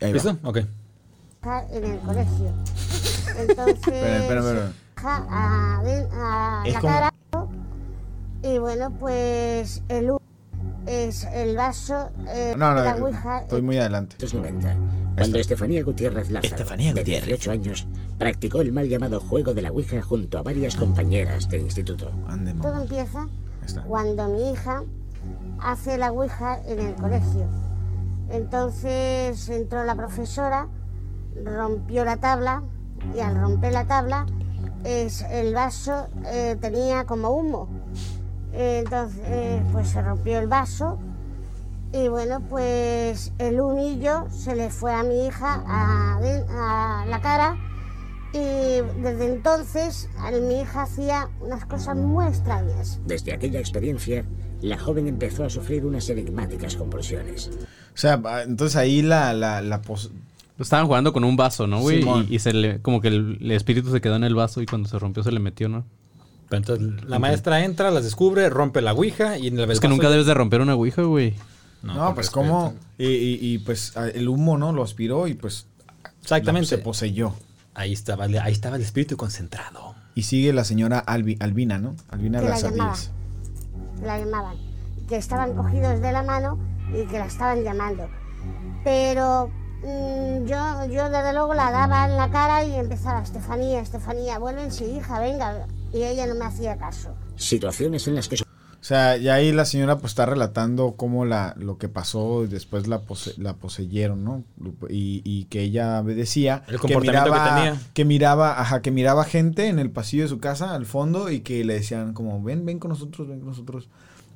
ahí va. ¿Listo? Ok. en el colegio. Entonces, Espera, espera, espera. ja, a, ven- a Es la como- cara y bueno, pues el u- es el vaso, eh, No, no, la eh, ouija, estoy muy adelante. 1990, cuando Estefanía Gutiérrez Lázaro, Estefanía de Gutiérrez. 18 años, practicó el mal llamado juego de la Ouija junto a varias compañeras de instituto. Todo empieza cuando mi hija hace la ouija en el colegio. Entonces entró la profesora, rompió la tabla y al romper la tabla es, el vaso eh, tenía como humo. Entonces eh, pues se rompió el vaso y bueno pues el humillo se le fue a mi hija a, a la cara y desde entonces a mi hija hacía unas cosas muy extrañas. Desde aquella experiencia, la joven empezó a sufrir unas enigmáticas convulsiones. O sea, va- entonces ahí la, la, la pos- Estaban jugando con un vaso, ¿no, güey? Y, y se le, como que el, el espíritu se quedó en el vaso y cuando se rompió se le metió, ¿no? Pero entonces la maestra entra, las descubre, rompe la ouija y en el Es que nunca debes de romper una ouija, güey. No, pues respeto. como... Y, y- y, pues el humo, ¿no? Lo aspiró y pues... Exactamente. Se poseyó. Ahí estaba, el- ahí estaba el espíritu concentrado. Y sigue la señora Albi- Albina, ¿no? Albina que la Las llamaba, Ardiles. que la llamaban, que estaban cogidos de la mano y que la estaban llamando. Pero mm, yo, yo desde luego la daba en la cara y empezaba, Estefanía, Estefanía, vuélvense hija, venga. Y ella no me hacía caso. Situaciones en las que sea, ya ahí la señora pues está relatando cómo la, lo que pasó y después la, pose- la poseyeron, ¿no? Y, y que ella decía El comportamiento que miraba, tenía. que miraba, ajá, que miraba gente en el pasillo de su casa al fondo y que le decían como, ven, ven con nosotros, ven con nosotros.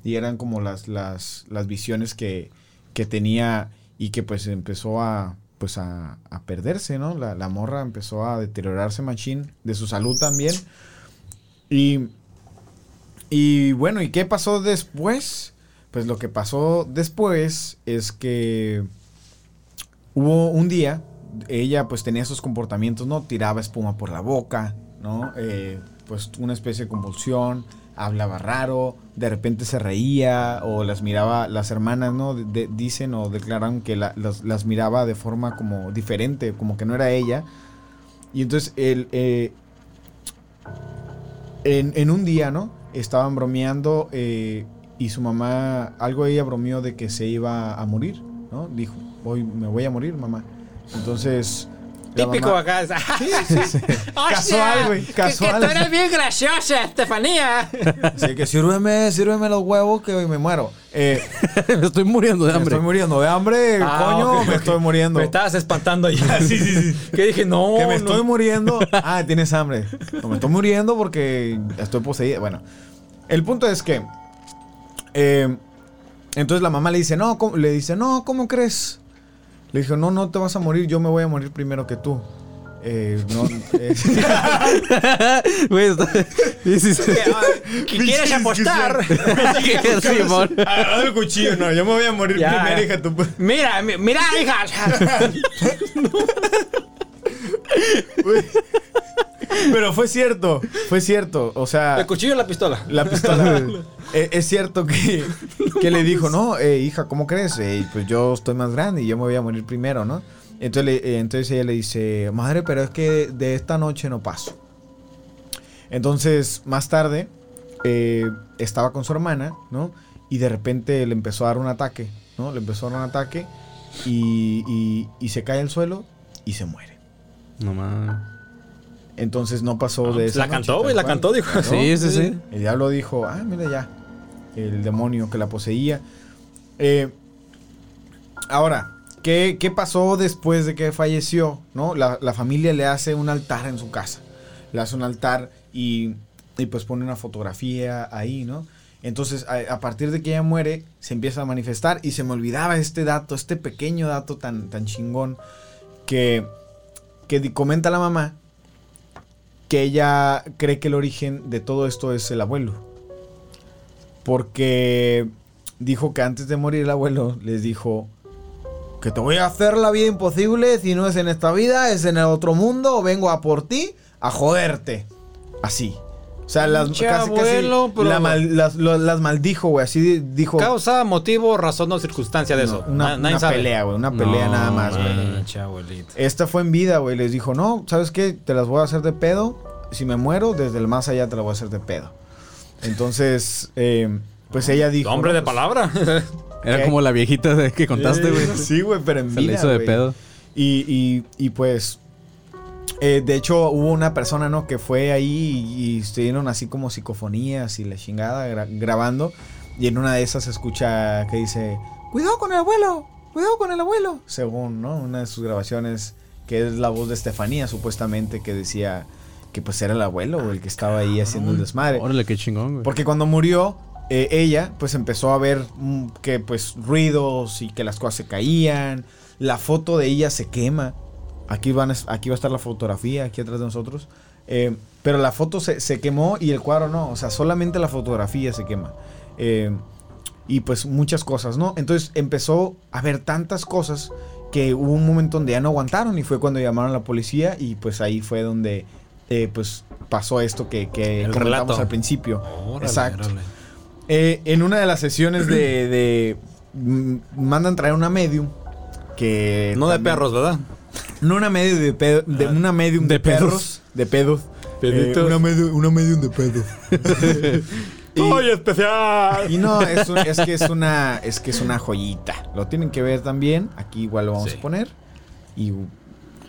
Y eran como las, las, las visiones que, que tenía y que pues empezó a pues a, a perderse, ¿no? La, la morra empezó a deteriorarse machín de su salud también. Y y bueno, ¿y qué pasó después? Pues lo que pasó después es que hubo un día, ella pues tenía esos comportamientos, ¿no? Tiraba espuma por la boca, ¿no? Eh, pues una especie de convulsión, hablaba raro, de repente se reía o las miraba, las hermanas, ¿no? Dicen o declaran que la- las, miraba de forma como diferente, como que no era ella. Y entonces el, eh, en un día, ¿no? Estaban bromeando eh, y su mamá, algo ella bromeó de que se iba a morir, ¿no? Dijo, voy, me voy a morir, mamá. Entonces... Típico acá. Casual, güey, casual. que tú eres bien graciosa, Estefanía. Así que sírveme, sírveme los huevos que hoy me muero. Eh, (laughs) Me estoy muriendo de me hambre. estoy muriendo de hambre, Ah, coño, me estoy muriendo. Me estabas espantando ya. (laughs) sí, sí, sí. Que dije, no. que me no. estoy muriendo. Ah, tienes hambre. No, me estoy muriendo porque estoy poseída. Bueno, el punto es que. eh, entonces la mamá le dice, no, ¿cómo? le dice, no, ¿cómo crees? Le dijo, no, no te vas a morir, yo me voy a morir primero que tú. Eh, no, (laughs) eh. ¿Qué ¿Quieres apostar? (laughs) (laughs) Agarra el cuchillo, no, yo me voy a morir Ya. primero, hija. Tú. Mira, mi- mira, hija. Pero fue cierto, fue cierto. O sea, ¿El cuchillo o la pistola? La pistola. (laughs) (laughs) Eh, es cierto que, que le dijo, no, eh, hija, ¿cómo crees? Eh, pues yo estoy más grande y yo me voy a morir primero, ¿no? Entonces, eh, entonces ella le dice, madre, pero es que de esta noche no paso. Entonces, más tarde, estaba con su hermana, ¿no? Y de repente le empezó a dar un ataque, ¿no? Le empezó a dar un ataque y, y- y se cae al suelo y se muere. No mames. Entonces no pasó de esa La noche, cantó, güey, la cual. cantó, dijo. ¿no? Sí, sí, sí. El diablo dijo, ah, mira ya, el demonio que la poseía. Eh, ahora, ¿qué, qué pasó después de que falleció? ¿no? La, la familia le hace un altar en su casa. Le hace un altar y, y pues pone una fotografía ahí, ¿no? Entonces, a, a partir de que ella muere, se empieza a manifestar y se me olvidaba este dato, este pequeño dato tan, tan chingón que, que comenta la mamá que ella cree que el origen de todo esto es el abuelo. Porque dijo que antes de morir el abuelo les dijo que te voy a hacer la vida imposible, si no es en esta vida, es en el otro mundo, vengo a por ti a joderte. Así. O sea, las, casi, casi abuelo, pero- la mal- las, lo- las maldijo, güey. Así di- dijo Causa, motivo, razón o circunstancia de eso. No, una, pelea, güey. Una pelea No, nada más, güey. Esta fue en vida, güey. Les dijo, no, ¿sabes qué? Te las voy a hacer de pedo. Si me muero, desde el más allá te las voy a hacer de pedo. Entonces, eh, pues ella dijo... Hombre de pues, palabra. (laughs) Era ¿Qué? como la viejita de que contaste, güey. Sí, güey, pero en Se le vida, hizo de güey. pedo. Y, y, y pues... eh, de hecho, hubo una persona, ¿no? Que fue ahí y, y estuvieron así como psicofonías y la chingada gra- grabando. Y en una de esas se escucha que dice, cuidado con el abuelo, cuidado con el abuelo. Según, ¿no? Una de sus grabaciones, que es la voz de Estefanía, supuestamente, que decía que pues era el abuelo, el que estaba ahí haciendo el desmadre. Órale, qué chingón, güey. Porque cuando murió, eh, ella, pues empezó a ver mm, que pues ruidos y que las cosas se caían. La foto de ella se quema. Aquí, van, aquí va a estar la fotografía, aquí atrás de nosotros. Eh, pero la foto se, se quemó y el cuadro no. O sea, solamente la fotografía se quema. Eh, y pues muchas cosas, ¿no? Entonces empezó a ver tantas cosas que hubo un momento donde ya no aguantaron y fue cuando llamaron a la policía y pues ahí fue donde eh, pues pasó esto que, que El comentamos relato. al principio. Órale, Exacto. órale. Eh, en una de las sesiones de, de- mm, mandan traer una medium que No de también- perros, ¿verdad? No una medium de, pedo- de una medium de, de pedos. perros de pedos. Eh, una, medium, una medium de pedos (laughs) y, especial! y no es, un- es que es una es que es una joyita lo tienen que ver también aquí igual lo vamos Sí. a poner y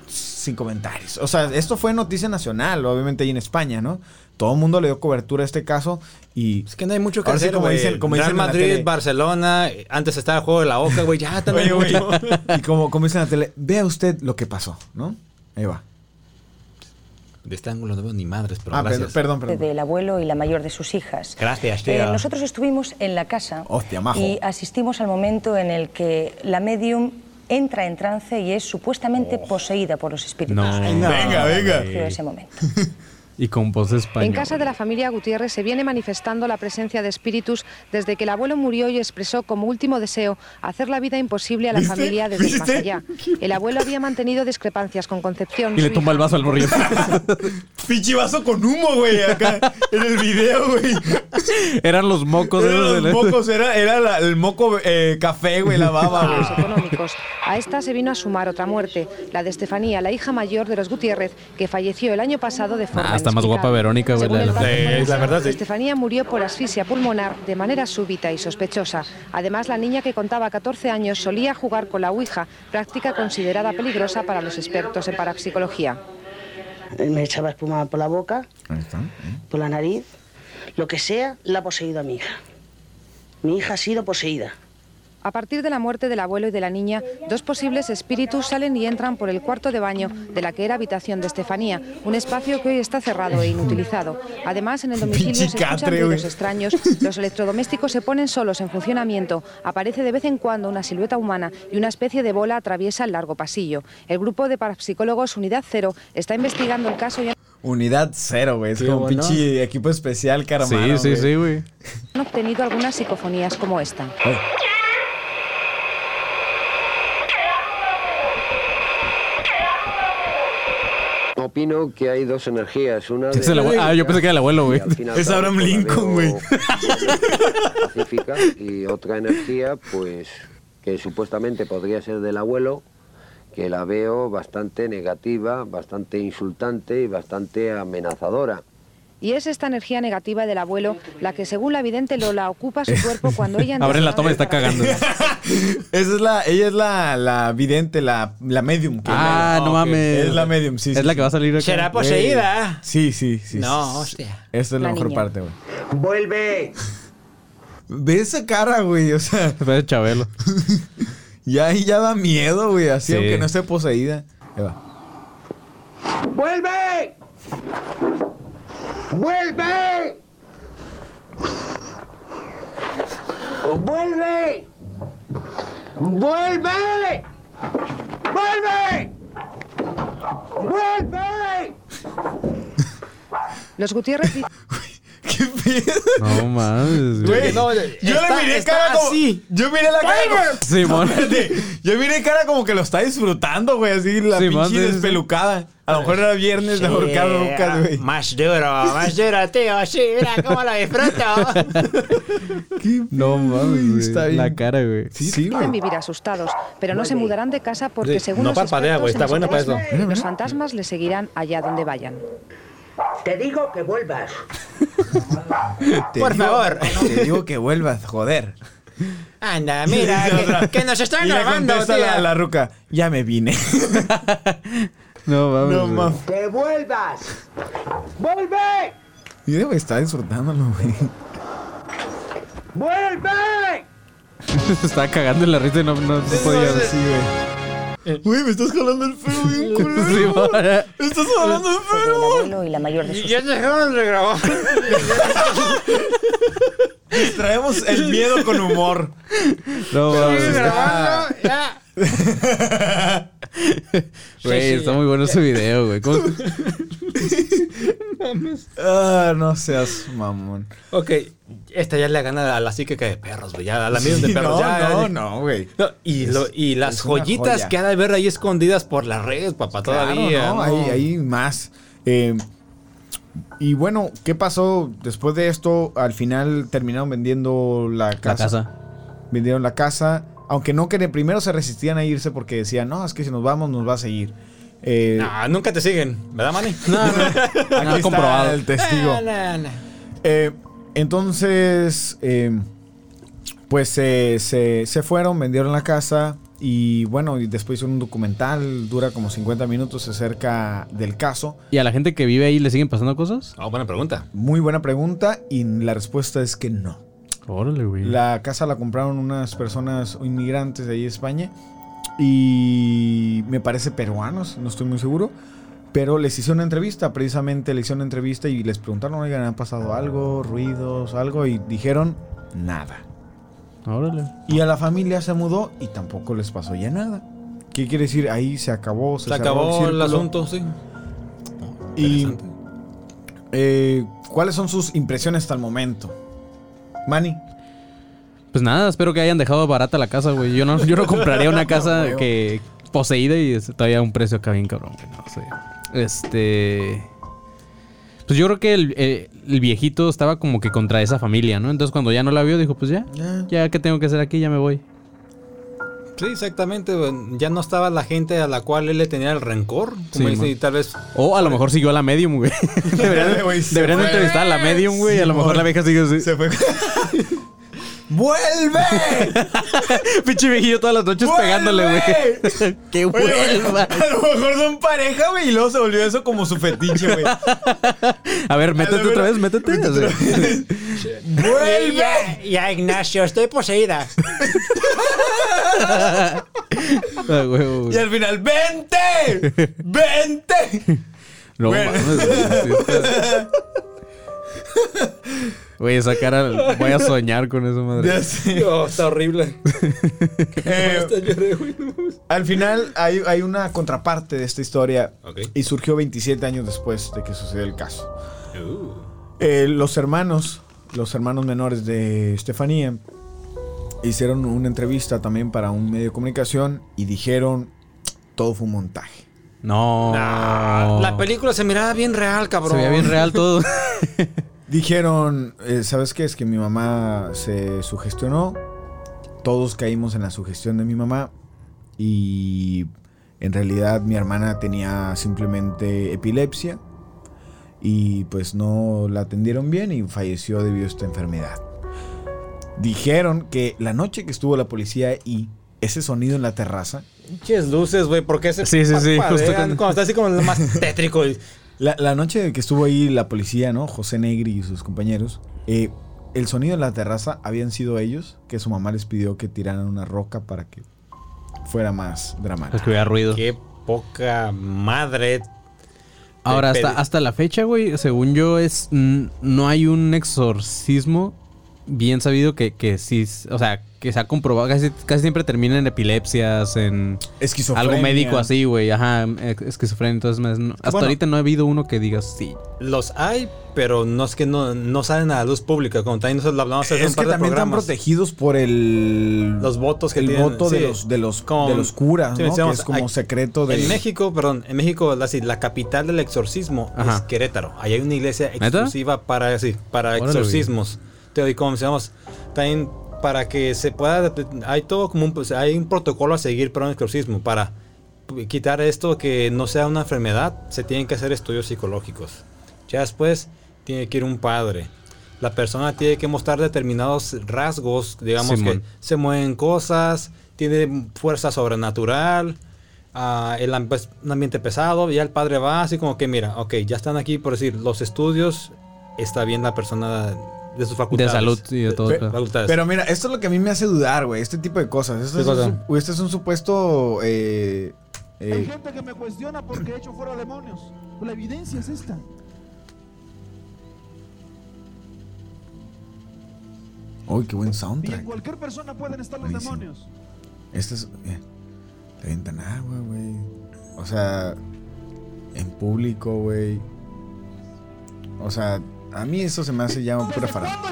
sin comentarios o sea esto fue noticia nacional obviamente ahí en España no todo el mundo le dio cobertura a este caso y Es que no hay mucho que Ahora sí, hacer, como dicen- como Real dicen en la Madrid, tele. Barcelona. Antes estaba el juego de la Oca, güey. Ya (laughs) también Oye. Y como, como dice en la tele, vea usted lo que pasó, ¿no? Ahí va. De este ángulo no veo ni madres, pero Ah, gracias. per- perdón, perdón. del abuelo y la mayor de sus hijas. Gracias, Eh, tía. nosotros estuvimos en la casa Hostia, majo. y asistimos al momento en el que la medium entra en trance y es supuestamente poseída por los espíritus. No. Venga, venga. Surgió ese momento. (laughs) Y con voz española. En casa de la familia Gutiérrez se viene manifestando la presencia de espíritus desde que el abuelo murió y expresó como último deseo hacer la vida imposible a la ¿Viste? familia desde el más ¿Viste? allá. El abuelo había mantenido discrepancias con Concepción. Y le tumba el hija. vaso al morrillo. (laughs) Pinche vaso con humo, güey, acá en el video, güey. Eran los mocos Eran los del- mocos, era, era la- el moco eh, café, güey, la baba, güey. económicos. A esta se vino a sumar otra muerte, la de Estefanía, la hija mayor de los Gutiérrez, que falleció el año pasado de forma Ah, está más guapa Verónica, güey, la la- Sí, verdad, sí. Estefanía murió por asfixia pulmonar de manera súbita y sospechosa. Además, la niña que contaba 14 años solía jugar con la Ouija, práctica considerada peligrosa para los expertos en parapsicología. Él me echaba espuma por la boca, Ahí está. por la nariz, lo que sea, la ha poseído a mi hija. Mi hija ha sido poseída. A partir de la muerte del abuelo y de la niña, dos posibles espíritus salen y entran por el cuarto de baño de la que era habitación de Estefanía, un espacio que hoy está cerrado e inutilizado. Además, en el domicilio se escuchan ruidos extraños, los electrodomésticos se ponen solos en funcionamiento, aparece de vez en cuando una silueta humana y una especie de bola atraviesa el largo pasillo. El grupo de parapsicólogos Unidad Cero está investigando el caso y han Unidad cero, güey. Es Sí, como bueno. pinche equipo especial, caramelo. Sí, sí, sí, güey. obtenido algunas psicofonías como esta. Opino que hay dos energías. Una de abue- ah, yo pensé que era el abuelo, güey. Es Abraham la Lincoln, güey. Pacífica y otra energía, pues que supuestamente podría ser del abuelo, que la veo bastante negativa, bastante insultante y bastante amenazadora. Y es esta energía negativa del abuelo la que, según la vidente Lola, ocupa su cuerpo cuando ella... (laughs) Abren la toma y está cagando. (laughs) Esa es la, ella es la, la vidente, la, la medium. que- Ah, no mames. Es la medium, sí. Es sí, la que va a salir acá. ¿Será poseída? Sí, sí, sí. No, hostia. Esta es la, La mejor niña. parte, güey. ¡Vuelve! Ve esa cara, güey. O sea, Se (laughs) parece Chabelo. ya ahí ya da miedo, güey. Así, Sí. aunque no esté poseída. Ahí va. ¡Vuelve! ¡Vuelve! ¡Vuelve! ¡Vuelve! ¡Vuelve! ¡Vuelve! Los Gutiérrez ¿Qué pedo? No mames, güey. No, yo está- le miré está cara como. así. Yo miré la cara. como- Simón. Espérate, Yo miré cara como que lo está disfrutando, güey. Así la Simón, pinche sí, sí, sí. despelucada. A lo mejor era viernes de ahorcar rucas, güey. Más duro, más duro, tío. Sí, mira cómo lo disfruto. (laughs) No mames, güey. Está bien. La cara, güey. Sí, sí, güey. vivir asustados, pero no se mudarán de casa porque, Sí, según no los parpadea, güey, está en bueno para esoterismo, los fantasmas les seguirán allá donde vayan. Te digo que vuelvas. Te Por digo- favor. Te digo que vuelvas, joder. Anda, mira, (laughs) que, que nos están Y grabando, la, la ruca. Ya me vine. (laughs) No mames. No. ¡Que vuelvas! ¡Vuelve! Mira, güey, está disfrutándolo, güey. ¡Vuelve! Se (laughs) estaba cagando en la risa y no, no se podía. Sí, güey. Güey, me estás jalando el pelo bien culero. Me estás jalando el pelo. abuelo y la mayor de sus Ya dejamos de grabar. Traemos el miedo con humor. No. Sigue grabando, ya. (laughs) Güey, está muy bueno ese video, güey. ¿Cómo- (laughs) Ah, no seas mamón. Ok, esta ya le gana a la psíquica de perros, güey. Ya a la Sí, de perros. no, ya, no, ya. no, güey. No, y, lo- y las joyitas joya. que ha de haber ahí escondidas por las redes, papá, todavía. No, ¿no? Hay, hay más. Eh, y bueno, ¿qué pasó después de esto? Al final terminaron vendiendo la casa. La casa. Vendieron la casa. Aunque no que primero se resistían a irse porque decían, no, es que si nos vamos nos va a seguir. Eh, No, nunca te siguen, ¿verdad, Manny? No, no. (laughs) aquí Nada está comprobado. el testigo. No, no, no. Eh, entonces, eh, pues se, se, se fueron, vendieron la casa y bueno, y después hicieron un documental, dura como 50 minutos acerca del caso. ¿Y a la gente que vive ahí le siguen pasando cosas? Ah, buena pregunta. Muy buena pregunta y la respuesta es que no. Órale, güey. La casa la compraron unas personas inmigrantes de ahí de España y me parece peruanos, no estoy muy seguro. Pero les hice una entrevista, precisamente les hice una entrevista y les preguntaron, oigan, ¿ha pasado algo? ¿Ruidos? ¿Algo? Y dijeron, nada. Órale. Y a la familia se mudó y tampoco les pasó ya nada. ¿Qué quiere decir? Ahí se acabó, se, Se acabó el asunto, sí. Y eh, ¿cuáles son sus impresiones hasta el momento? Manny. Pues nada, espero que hayan dejado barata la casa, güey. Yo no, yo no compraría una (laughs) casa que poseída y todavía un precio acá bien cabrón, güey. No sé. Este. Pues yo creo que el, el viejito estaba como que contra esa familia, ¿no? Entonces cuando ya no la vio, dijo, pues ya, Ya. ya que tengo que hacer aquí, ya me voy. Sí, exactamente. güey. Ya no estaba la gente a la cual él le tenía el rencor. Como Sí, dice, tal vez. O a lo mejor siguió a la medium, güey. (laughs) deberían deberían entrevistar a la medium, güey. a lo mejor la vieja sigue así. Se fue. (laughs) ¡Vuelve! (laughs) Pinche viejillo todas las noches ¡Vuelve! pegándole, güey. (laughs) que vuelva. A lo mejor son pareja, güey, y luego se volvió eso como su fetiche, güey. A ver, métete otra vez, métete. (laughs) ¡Vuelve! Ya, ya, Ignacio, estoy poseída. ah, güey. Y al final, ¡vente! ¡Vente! No Bueno. mames, (laughs) güey. esa cara, voy a soñar con eso, madre. Ya sé. No, (laughs) está horrible. Eh, al final hay, hay una contraparte de esta historia y surgió 27 años después de que sucedió el caso. Uh. Eh, los hermanos, los hermanos menores de Estefanía, hicieron una entrevista también para un medio de comunicación y dijeron todo fue un montaje. No. La película se miraba bien real, cabrón. Se veía bien real todo. (laughs) Dijeron, eh, ¿sabes qué? Es que mi mamá se sugestionó. Todos caímos en la sugestión de mi mamá. Y en realidad mi hermana tenía simplemente epilepsia. Y pues no la atendieron bien y falleció debido a esta enfermedad. Dijeron que la noche que estuvo la policía ahí, ese sonido en la terraza, Pinches luces, güey, porque ese Sí, sí, sí, justo cuando... cuando- cuando está así como lo más (laughs) tétrico. y- La, la noche que estuvo ahí la policía, ¿no? José Negri y sus compañeros. eh, el sonido en la terraza habían sido ellos, que su mamá les pidió que tiraran una roca para que fuera más Es dramático. que hubiera ruido. Qué poca madre. Ahora, hasta, hasta la fecha, güey, según yo, es. no hay un exorcismo bien sabido que, que sí. O sea, que se ha comprobado. Casi, casi siempre termina en epilepsias, en. Esquizofrenia. Algo médico así, güey. Ajá, esquizofrenia. Entonces, más no- hasta Bueno. ahorita no ha habido uno que digas sí. Los hay, pero no es que no, no salen a la luz pública. Como también nosotros lo hablamos hace Es un par que de también están programas. protegidos por el. Los votos que el tienen, voto de sí. los de los Como- de los curas, sí, ¿no? decíamos, que es como hay- secreto de. En México, perdón, en México la, la capital del exorcismo Ajá. es Querétaro. Ahí hay una iglesia ¿Neta? exclusiva para, sí, para Órale, exorcismos. Te digo, como mencionamos, también para que se pueda, hay todo como un, pues, hay un protocolo a seguir para un exorcismo. Para quitar esto que no sea una enfermedad, se tienen que hacer estudios psicológicos. Ya después tiene que ir un padre. La persona tiene que mostrar determinados rasgos, digamos Simón. que se mueven cosas, tiene fuerza sobrenatural, ah, el, pues, un ambiente pesado, ya el padre va así como que mira, ok, ya están aquí por decir, los estudios, está bien la persona de sus facultades. salud y de todo, Pe- pero- facultades. Pero mira, esto es lo que a mí me hace dudar, güey. Este tipo de cosas. Esto ¿Qué es, un, cosa? su- este es un supuesto. eh, eh, Hay gente que me cuestiona por qué he hecho fuera demonios. La evidencia es esta. Uy, qué buen Y en soundtrack. cualquier persona pueden estar los Buenísimo. demonios. Este es. eh, te avientan agua, güey. O sea, en público, güey. O sea, a mí eso se me hace ya pura. ¿Cuándo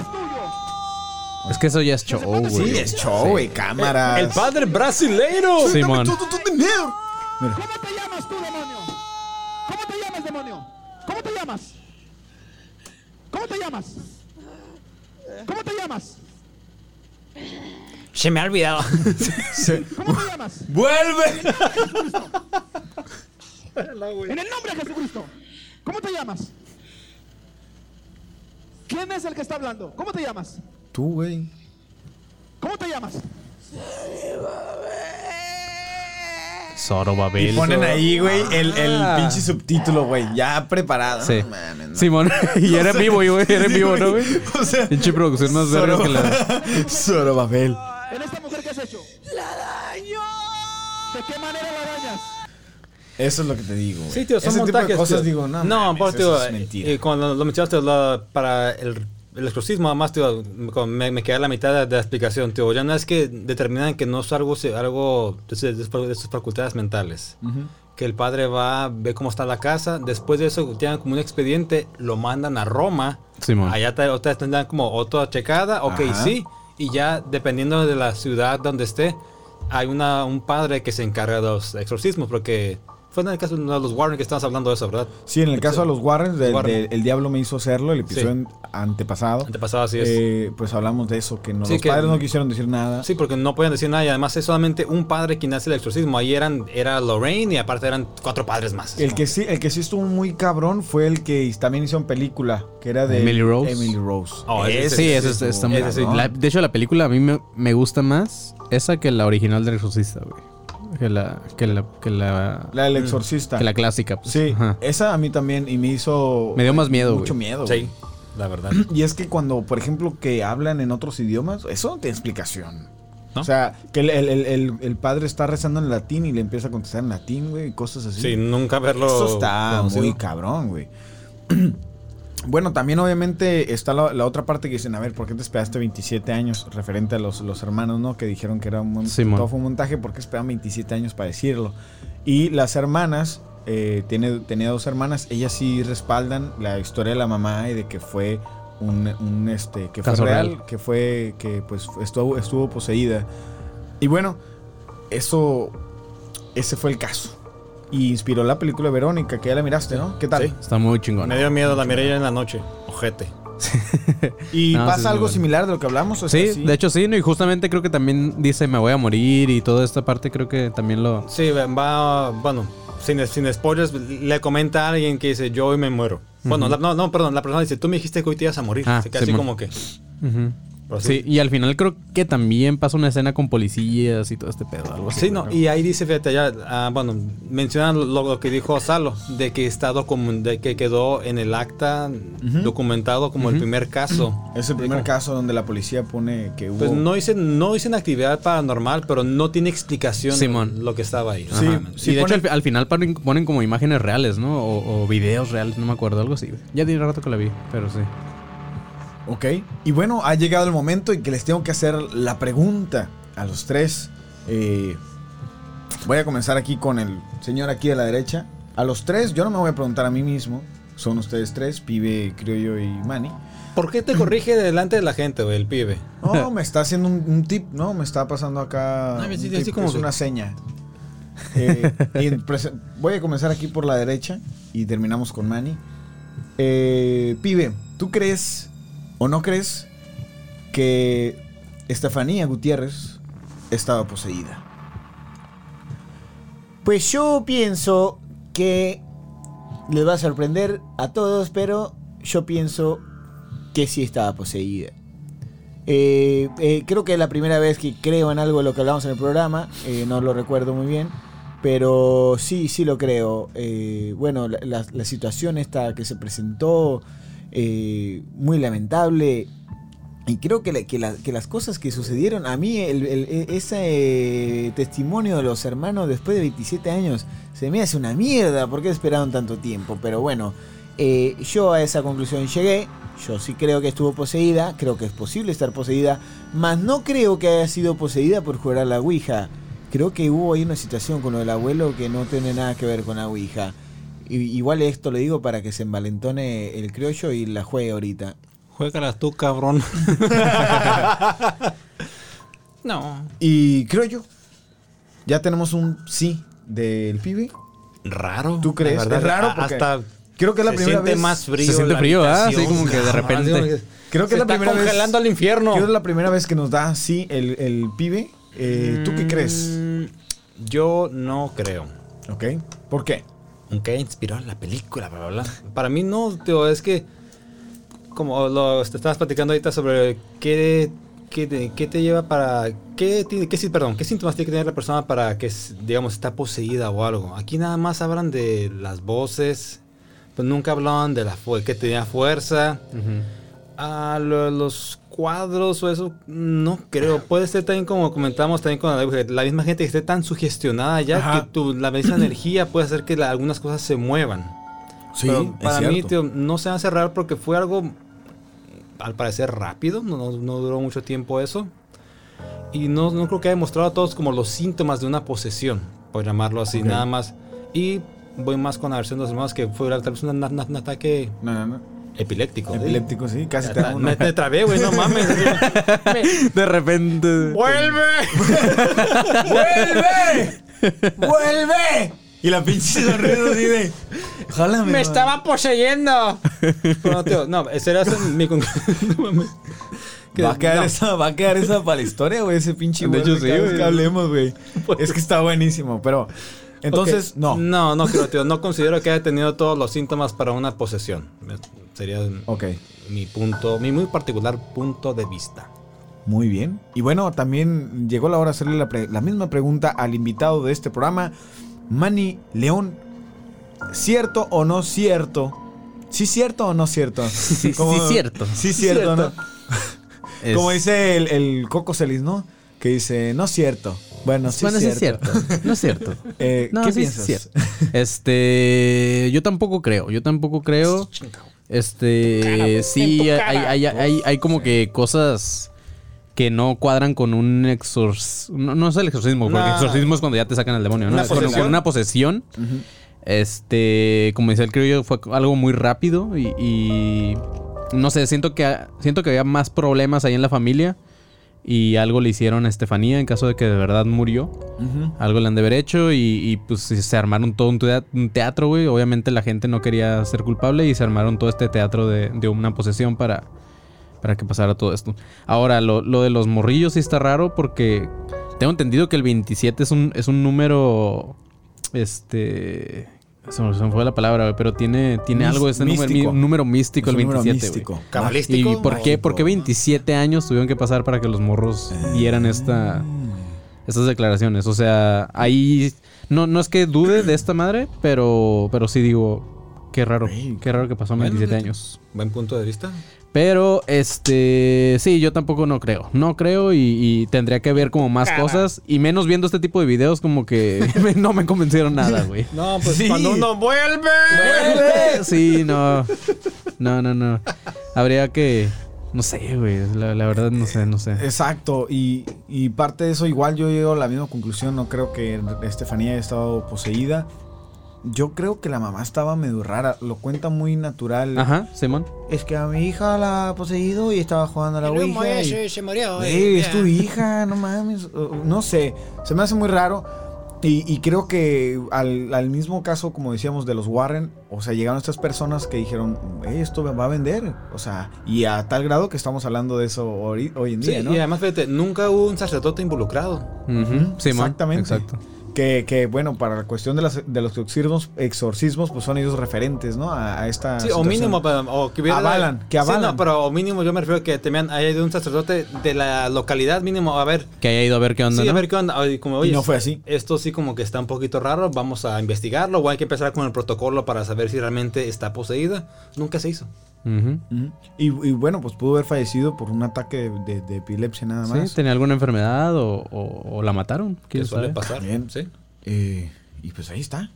es que eso ya es show, güey. Sí, es show, güey. Cámaras. el padre brasileiro. Simón. Mira. ¿Cómo te llamas tú, demonio? ¿Cómo te llamas, demonio? ¿Cómo te llamas? ¿Cómo te llamas? ¿Cómo te llamas? Se me ha olvidado. (laughs) ¿Cómo te llamas? ¡Vuelve! (laughs) En el nombre de Jesucristo. ¿Cómo te llamas? ¿Quién es el que está hablando? ¿Cómo te llamas? Tú, güey. ¿Cómo te llamas? Zorobabel. Y ponen ahí, güey, el, el Ah. pinche subtítulo, güey, ya preparado. Sí. No mames, no. Simón. (laughs) (laughs) y era en vivo, güey. Era en vivo, ¿no, güey? O sea, Pinche producción más verga que la. Zorobabel. ¿En esta mujer qué has hecho? ¡La daño! ¿De qué manera? Eso es lo que te digo, güey. Sí, tío, son Ese tipo de montajes. cosas tío. digo, no. No, mames, por eso tío, es mentira. eh, cuando lo mencionaste la- para el, el exorcismo, además, tío, me, me queda la mitad de, de la explicación, tío. Ya no es que determinan que no es algo, algo de, de sus- de sus facultades mentales. Ujú. Que el padre va, ve cómo está la casa, después de eso tienen como un expediente, lo mandan a Roma. Simón. Allá vez tendrán como otra checada, ok, Ajá. sí. Y ya dependiendo de la ciudad donde esté, hay una, un padre que se encarga de los exorcismos, porque Fue en el caso de los Warren que estabas hablando de eso, ¿verdad? Sí, en el caso de los de, Warren. de El Diablo me hizo hacerlo, el episodio Sí. antepasado. Antepasado, así es. Eh, pues hablamos de eso, que no, Sí, los que- padres no quisieron decir nada. Sí, porque no podían decir nada y además es solamente un padre quien hace el exorcismo. Ahí eran, era Lorraine y aparte eran cuatro padres más. El que sí, el que sí estuvo muy cabrón fue el que también hizo en película, que era de Emily Rose. Emily Rose. Oh, ese sí, ese, es- está muy ese sí. la- De hecho, la película a mí me, me gusta más esa que la original del Exorcista, güey. Que la, que la, que la, La del exorcista. que la clásica. pues. Sí, Ajá. esa a mí también y me hizo Me dio más miedo, mucho güey. miedo. Sí, la verdad. (clears throat) Y es que cuando, por ejemplo, que hablan en otros idiomas, eso no tiene explicación. ¿No? O sea, que el, el- el- el- el padre está rezando en latín y le empieza a contestar en latín, güey, y cosas así. Sí, nunca verlo. Eso está conocido. muy cabrón, güey. (clears throat) Bueno, también obviamente está la, la otra parte que dicen, a ver, ¿por qué te esperaste 27 años? Referente a los, los hermanos, ¿no? Que dijeron que era un mon- Simón. todo fue un montaje, ¿por qué esperaban 27 años para decirlo? Y las hermanas, eh, tiene, tenía dos hermanas, ellas sí respaldan la historia de la mamá y de que fue un, un, este, que fue real, real. que fue, que pues estuvo, estuvo poseída. Y bueno, eso, ese fue el caso. Y inspiró la película de Verónica, que ya la miraste, ¿no? ¿Qué tal? Sí. Está muy chingón. Me dio miedo, la miré ya en la noche. Ojete. (laughs) ¿Y No, pasa sí, algo bueno. similar de lo que hablamos? O sea, Sí, de hecho sí, ¿no? y justamente creo que también dice me voy a morir y toda esta parte creo que también lo... Sí, va, bueno, sin, sin spoilers, le comenta a alguien que dice, yo hoy me muero. Bueno, la- no, no, perdón, la persona dice, tú me dijiste que hoy te ibas a morir. Ah, Así que así Simón. como que... Pero Sí, y al final creo que también pasa una escena con policías y todo este pedo, algo así. Sí, no, creo. y ahí dice, fíjate, ya, ah, bueno, mencionan lo, lo que dijo Salo, de que está de que quedó en el acta documentado como el primer caso. (clears throat) Es el primer caso donde la policía pone que hubo... Pues no dicen, no dicen actividad paranormal, pero no tiene explicación Simón. lo que estaba ahí. Sí, sí y de pone- hecho al, al final ponen, como imágenes reales, ¿no? O, o videos reales, no me acuerdo, algo así. Ya tiene rato que la vi, pero sí. Ok. Y bueno, ha llegado el momento en que les tengo que hacer la pregunta a los tres. Eh, voy a comenzar aquí con el señor aquí de la derecha. A los tres, yo no me voy a preguntar a mí mismo. Son ustedes tres, Pibe, Criollo y Manny. ¿Por qué te corrige delante de la gente, güey, el pibe? No, (laughs) me está haciendo un, un tip, ¿no? Me está pasando acá. Sí, tip, como es que- una seña. Eh, y voy a comenzar aquí por la derecha y terminamos con Manny. Eh, pibe, ¿tú crees o no crees que Estefanía Gutiérrez estaba poseída? Pues yo pienso que les va a sorprender a todos, pero yo pienso que sí estaba poseída. Eh, eh, creo que es la primera vez que creo en algo de lo que hablamos en el programa, eh, no lo recuerdo muy bien, pero sí, sí lo creo. Bueno, la, la- la situación esta que se presentó, eh, muy lamentable, y creo que, la- que, la- que las cosas que sucedieron, a mí e- ese eh, testimonio de los hermanos después de 27 años se me hace una mierda. ¿Por qué esperaron tanto tiempo? Pero bueno, eh, yo a esa conclusión llegué. Yo sí creo que estuvo poseída, creo que es posible estar poseída, mas no creo que haya sido poseída por jugar a la Ouija. Creo que hubo ahí una situación con lo del abuelo que no tiene nada que ver con la Ouija. Igual esto lo digo para que se envalentone el criollo y la juegue ahorita. Juégalas tú, cabrón. (laughs) no. Y Criollo, ya tenemos un sí del Pibe. Raro. ¿Tú crees? verdad, es raro porque hasta creo que es la se primera siente vez más frío. Se siente frío, ¿ah? Así como que de repente. que Creo que se es la está primera vez. congelando al infierno. Creo que es la primera vez que nos da sí el, el pibe. Eh, ¿Tú qué crees? Mm, Yo no creo. Ok. ¿Por qué? Aunque haya inspirado la película, bla, bla, bla. Para mí no, tío, es que como lo te estabas platicando ahorita sobre qué, qué, te, qué te lleva para qué, qué, perdón, qué síntomas tiene que tener la persona para que digamos está poseída o algo. Aquí nada más hablan de las voces, pues nunca hablaban de la que tenía fuerza. Lo- los cuadros o eso, no creo. Puede ser también como comentamos también con la, la misma gente que esté tan sugestionada ya Ajá. que tu, la misma (clears throat) energía puede hacer que la- algunas cosas se muevan. Sí, Pero es para mí, cierto. tío, no se va a cerrar porque fue algo al parecer rápido, no, no- no duró mucho tiempo eso. Y no, no creo que haya mostrado a todos como los síntomas de una posesión, por llamarlo así, Ok. nada más. Y voy más con la versión de los hermanos que fue tal vez un, un- un ataque No, no, no. Epiléptico. Epiléptico, sí. Casi te me, me trabé, güey, no mames. (laughs) De repente. ¡Vuelve! (laughs) ¡Vuelve! ¡Vuelve! Y la pinche sonrisa así de. Jálame. ¡Me madre". estaba poseyendo! Bueno, tío, no, esa era mi (laughs) conclusión. Va a, quedar no. esa, va a quedar esa para la historia, güey, ese pinche De hecho, sí, güey. que hablemos, güey. Es que está buenísimo, pero. Entonces, Ok. no. No, no creo, tío. No considero que haya tenido todos los síntomas para una posesión. Sería Ok. mi punto, mi muy particular punto de vista. Muy bien. Y bueno, también llegó la hora de hacerle la, pre- la misma pregunta al invitado de este programa, Manny León. ¿Cierto o no cierto? ¿Sí cierto o no cierto? (laughs) Sí, Como- sí cierto. Sí cierto, ¿no? (laughs) Es- Como dice el, el Coco Celis, ¿no? Que dice, no cierto. Bueno, sí bueno, es sí es cierto. cierto. No es cierto. (laughs) Eh, No, ¿Qué sí piensas? es cierto. Este, yo tampoco creo, yo tampoco creo. Este, sí, hay, hay, hay, hay como que cosas que no cuadran con un exorcismo. No, no es el exorcismo, porque Una- exorcismo es cuando ya te sacan al demonio, ¿no? Una Es con- posesión. una posesión. Este, como decía el criollo, fue algo muy rápido y, y no sé, siento que siento que había más problemas ahí en la familia y algo le hicieron a Estefanía en caso de que de verdad murió. Algo le han de haber hecho y, y, pues se armaron todo un teatro, güey. Obviamente la gente no quería ser culpable y se armaron todo este teatro de, de una posesión para, para que pasara todo esto. Ahora, lo, lo de los morrillos sí está raro porque tengo entendido que el 27 es un, es un número, este... Se me, fue la palabra, güey, pero tiene, tiene algo, este número, místico. un número místico, Es el un número 27, güey. místico. ¿Cabalístico? ¿Y por qué, por qué 27 años tuvieron que pasar para que los morros dieran esta, estas declaraciones? O sea, ahí no, no es que dude de esta madre, pero, pero sí digo, qué raro, qué raro que pasó a Bueno, 27 de- años. Buen punto de vista. Pero, este, sí, yo tampoco no creo. No creo y, y tendría que ver como más Cara. cosas. Y menos viendo este tipo de videos como que (laughs) no me convencieron nada, güey. No, pues Sí. cuando uno vuelve. Sí, no. No, no, no. Habría que. No sé, güey. La, la verdad, no sé, no sé. Exacto, y, y parte de eso igual yo llego a la misma conclusión, no creo que Estefanía haya estado poseída. Yo creo que la mamá estaba medio rara, lo cuenta muy natural. Ajá, Simón. Es que a mi hija la ha poseído y estaba jugando a la Ouija. y- se, se murió. Güey, es tu hija, no mames. No sé, se me hace muy raro. Y, y creo que al, al mismo caso, como decíamos, de los Warren, o sea, llegaron estas personas que dijeron, "Ey, esto va a vender. O sea, y a tal grado que estamos hablando de eso hoy, hoy en Sí, día, ¿no? y además, fíjate, nunca hubo un sacerdote involucrado. Ujú, Simón. Exactamente. Exacto. Que, que, bueno, para la cuestión de, las, de los exorcismos, exorcismos, pues son ellos referentes, ¿no? A, a esta. Sí, o mínimo, pero- o que hubiera. Avalan, que Sí, avalan. no, pero o mínimo yo me refiero a que tenían haya ido un sacerdote de la localidad, mínimo, a ver. Que haya ido a ver qué onda, Sí, a ver qué onda. Oye, Como, oye, no fue así. Esto sí como que está un poquito raro, vamos a investigarlo o hay que empezar con el protocolo para saber si realmente está poseída. Nunca se hizo. Y, y bueno, pues pudo haber fallecido por un ataque de, de- de epilepsia nada más. Sí, tenía alguna enfermedad o, o- o la mataron. ¿Quién suele sabe? pasar. Bien. Sí. Eh, y pues ahí está.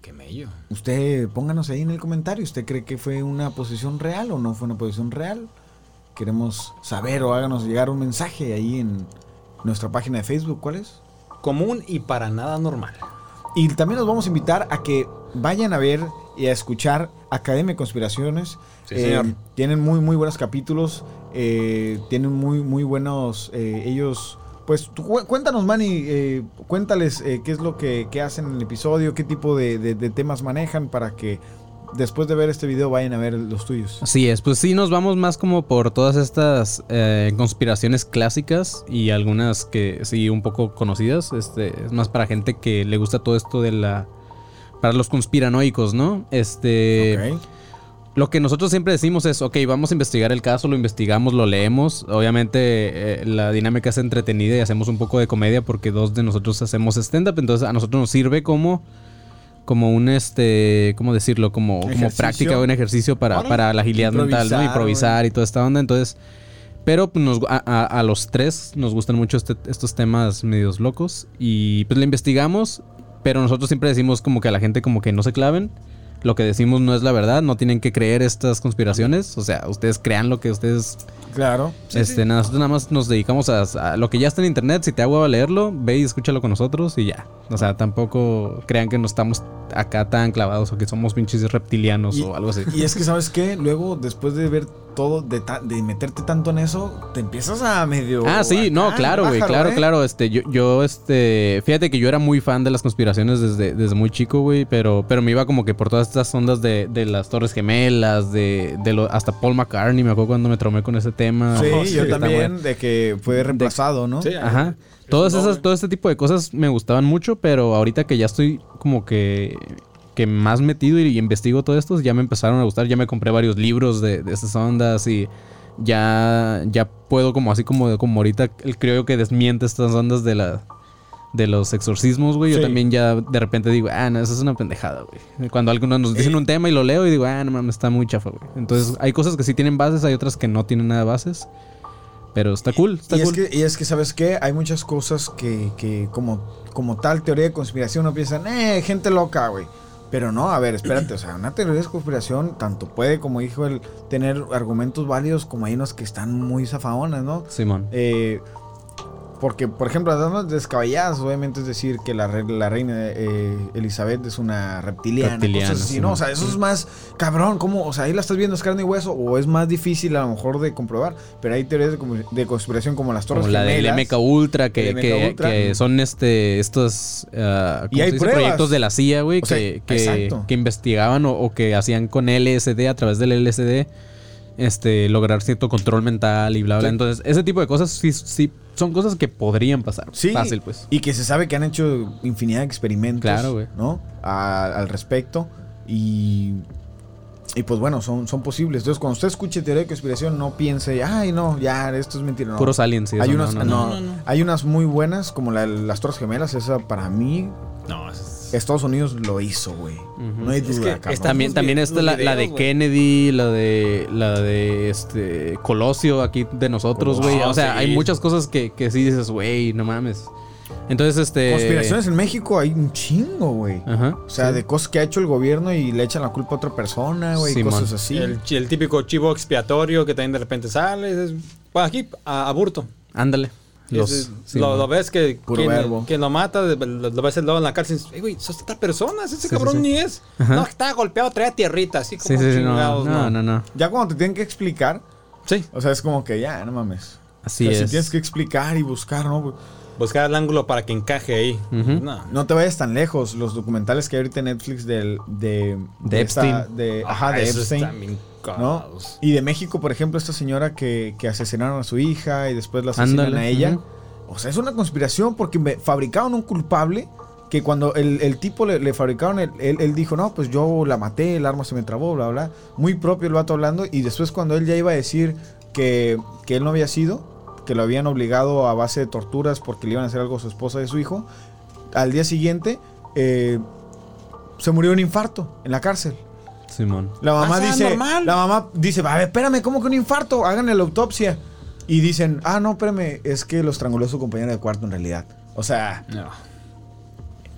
Qué mello. Usted pónganos ahí en el comentario. ¿Usted cree que fue una posición real o no fue una posición real? Queremos saber o háganos llegar un mensaje ahí en nuestra página de Facebook. ¿Cuál es? Común y para nada normal. Y también los vamos a invitar a que vayan a ver y a escuchar Academia de Conspiraciones. Sí, Eh, señor. tienen muy, muy buenos capítulos. eh, tienen muy, muy buenos. eh, ellos. Pues tú cuéntanos, Manny. eh, cuéntales eh, qué es lo que, que hacen en el episodio, qué tipo de, de- de temas manejan para que después de ver este video vayan a ver los tuyos. Así es, pues sí nos vamos más como por todas estas eh, conspiraciones clásicas y algunas que sí un poco conocidas. Este es más para gente que le gusta todo esto de la para los conspiranoicos, ¿no? Este lo que nosotros siempre decimos es, ok, vamos a investigar el caso, lo investigamos, lo leemos. Obviamente eh, la dinámica es entretenida y hacemos un poco de comedia porque dos de nosotros hacemos stand-up, entonces a nosotros nos sirve como como un este, ¿cómo decirlo? Como, como práctica o un ejercicio para, para la agilidad mental, ¿no? Improvisar, y toda esta onda. Entonces, pero pues, nos- a, a- a los tres nos gustan mucho este- estos temas medios locos y pues le investigamos, pero nosotros siempre decimos como que a la gente como que no se claven. Lo que decimos no es la verdad, no tienen que creer estas conspiraciones, o sea, ustedes crean lo que ustedes Claro. este, nada, nosotros nada más nos dedicamos a, a lo que ya está en internet. Si te hago a leerlo, ve y escúchalo con nosotros y ya. O sea, tampoco crean que no estamos acá tan clavados o que somos pinches reptilianos Y- o algo así. Y es que, ¿sabes qué? Luego, después de ver todo, de, ta- de meterte tanto en eso, te empiezas a medio. Ah, sí, no, claro, güey, claro, ¿eh? claro. Este, yo, yo, este, fíjate que yo era muy fan de las conspiraciones desde, desde muy chico, güey, pero, pero me iba como que por todas estas ondas de, de las Torres Gemelas, de, de lo, hasta Paul McCartney, me acuerdo cuando me traumé con ese tema. Sí, Oh, yo también, bueno. de que fue reemplazado, ¿no? Ajá. Todas esas, todo este tipo de cosas me gustaban mucho, pero ahorita que ya estoy como que, que más metido y, investigo todo esto, ya me empezaron a gustar. Ya me compré varios libros de, de esas ondas y ya, ya puedo como así como, como ahorita el creo que desmiente estas ondas de la de los exorcismos, güey. Yo también ya de repente digo, ah, no, eso es una pendejada, güey. Cuando algunos nos dicen un tema y lo leo y digo, ah, no mames, está muy chafa, güey. Entonces hay cosas que sí tienen bases, hay otras que no tienen nada de bases. Pero está cool, está y, cool. es que, y es que, ¿sabes qué? Hay muchas cosas que, que como, como tal teoría de conspiración no piensan, eh, gente loca, güey. Pero no, a ver, espérate, o sea, una teoría de conspiración tanto puede, como dijo él, tener argumentos válidos como hay unos que están muy zafaonas, ¿no? Simón. Eh, porque, por ejemplo, las damas descabelladas, obviamente es decir que la, la reina eh, Elizabeth es una reptiliana. Reptiliana, cosas así, sí, ¿no? O sea, eso es más cabrón, ¿cómo? O sea, ahí la estás viendo, es carne y hueso, o es más difícil a lo mejor de comprobar. Pero hay teorías de, de conspiración como las torres Como la del gemelas. MK Ultra, que, MK que, Ultra. que son este estos ah, Y ¿cómo hay proyectos de la CIA, güey, O sea, que, que investigaban o, o que hacían con LSD, a través del LSD, este, lograr cierto control mental y bla, bla. Sí. Entonces, ese tipo de cosas sí, sí son cosas que podrían pasar. Sí, Fácil, pues. Y que se sabe que han hecho infinidad de experimentos. Claro, güey. ¿No? A- al respecto. Y. Y pues bueno, son, son posibles. Entonces, cuando usted escuche teoría de conspiración, no piense, ay, no, ya, esto es mentira. No. Puros aliens, sí, hay, unas, no, no, no, hay unas muy buenas, como la, las Torres Gemelas. Esa para mí, No, es- Estados Unidos lo hizo, güey. No hay Es duda, que cabrón. está- También, también los la, la de. Kennedy, la de la de este Colosio aquí de nosotros, güey. Oh, o sea, sí. hay muchas cosas que, que sí dices, güey, no mames. Entonces, este. Conspiraciones en México hay un chingo, güey. Ajá. O sea, sí. de cosas que ha hecho el gobierno y le echan la culpa a otra persona, güey. Cosas así. El, típico chivo expiatorio que también de repente sale. es- bueno, aquí, a, Aburto. Ándale. Los, sí, lo, ves que quien, lo mata, lo, lo ves luego en la cárcel y dices, "Ey, güey, sos otra persona, ese Sí, cabrón sí, sí. ni es. Ajá. No, estaba golpeado, traía tierrita, así como Sí, sí, sí, no, chingados, no, no, no. Ya cuando te tienen que explicar, Sí, o sea, es como que ya, no mames. Así O sea, es. Si tienes que explicar y buscar, ¿no? Buscar el ángulo para que encaje ahí. No. No te vayas tan lejos. Los documentales que hay ahorita en Netflix del, de, Epstein. de, ajá, Ah, de esos Epstein. ¿No? Y de México, por ejemplo, esta señora que, que asesinaron a su hija y después la asesinan Ándale, a ella. O sea, es una conspiración porque me fabricaron un culpable que cuando el, el tipo le, le fabricaron, el- él, él dijo, no, pues yo la maté, el arma se me trabó, bla, bla. Muy propio el vato hablando. Y después cuando él ya iba a decir que, que él no había sido, que lo habían obligado a base de torturas porque le iban a hacer algo a su esposa y a su hijo, al día siguiente eh, se murió de un infarto en la cárcel. Simón. La mamá Ah, dice, normal. la mamá dice, a ver, espérame, ¿cómo que un infarto? Háganle la autopsia. Y dicen, ah, no, espérame, es que lo estranguló su compañera de cuarto en realidad. O sea, No.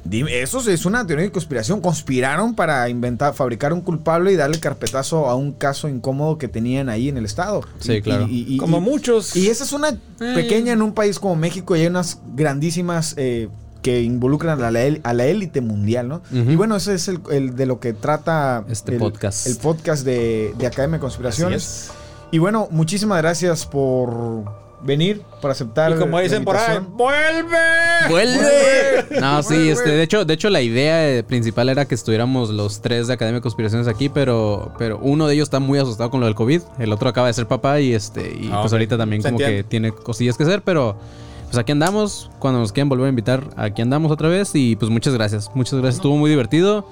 dime, eso es una teoría de conspiración. Conspiraron para inventar, fabricar un culpable y darle carpetazo a un caso incómodo que tenían ahí en el estado. Sí, Y- claro. y- y- Como y- muchos. y esa es una pequeña en un país como México y hay unas grandísimas eh, que involucran a la, a la élite mundial, ¿no? Y bueno, ese es el, el de lo que trata Este el, podcast. El podcast de, de Academia de Así Conspiraciones. es. Y bueno, muchísimas gracias por venir, por aceptar. Y como la dicen por ahí. ¡vuelve! ¡Vuelve! No, sí, Vuelve. este, de hecho, de hecho la idea eh, principal era que estuviéramos los tres de Academia de Conspiraciones aquí, pero, pero uno de ellos está muy asustado con lo del COVID, el otro acaba de ser papá y este, y Ah, pues ahorita también Se como que tiene cosillas que hacer, pero pues aquí andamos, cuando nos quieran volver a invitar, aquí andamos otra vez y pues muchas gracias, muchas gracias, estuvo muy divertido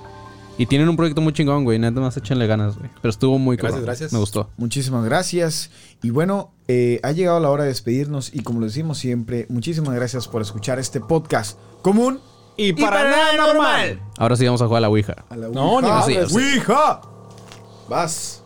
y tienen un proyecto muy chingón, güey, nada más échenle ganas, güey, pero estuvo muy Gracias, cabrón, gracias. me gustó. Muchísimas gracias. Y bueno, eh, ha llegado la hora de despedirnos. Y como lo decimos siempre, muchísimas gracias por escuchar este podcast común. Y para, nada normal. Ahora sí vamos a jugar a la Ouija. A la No, ni madres. Ouija. Vas.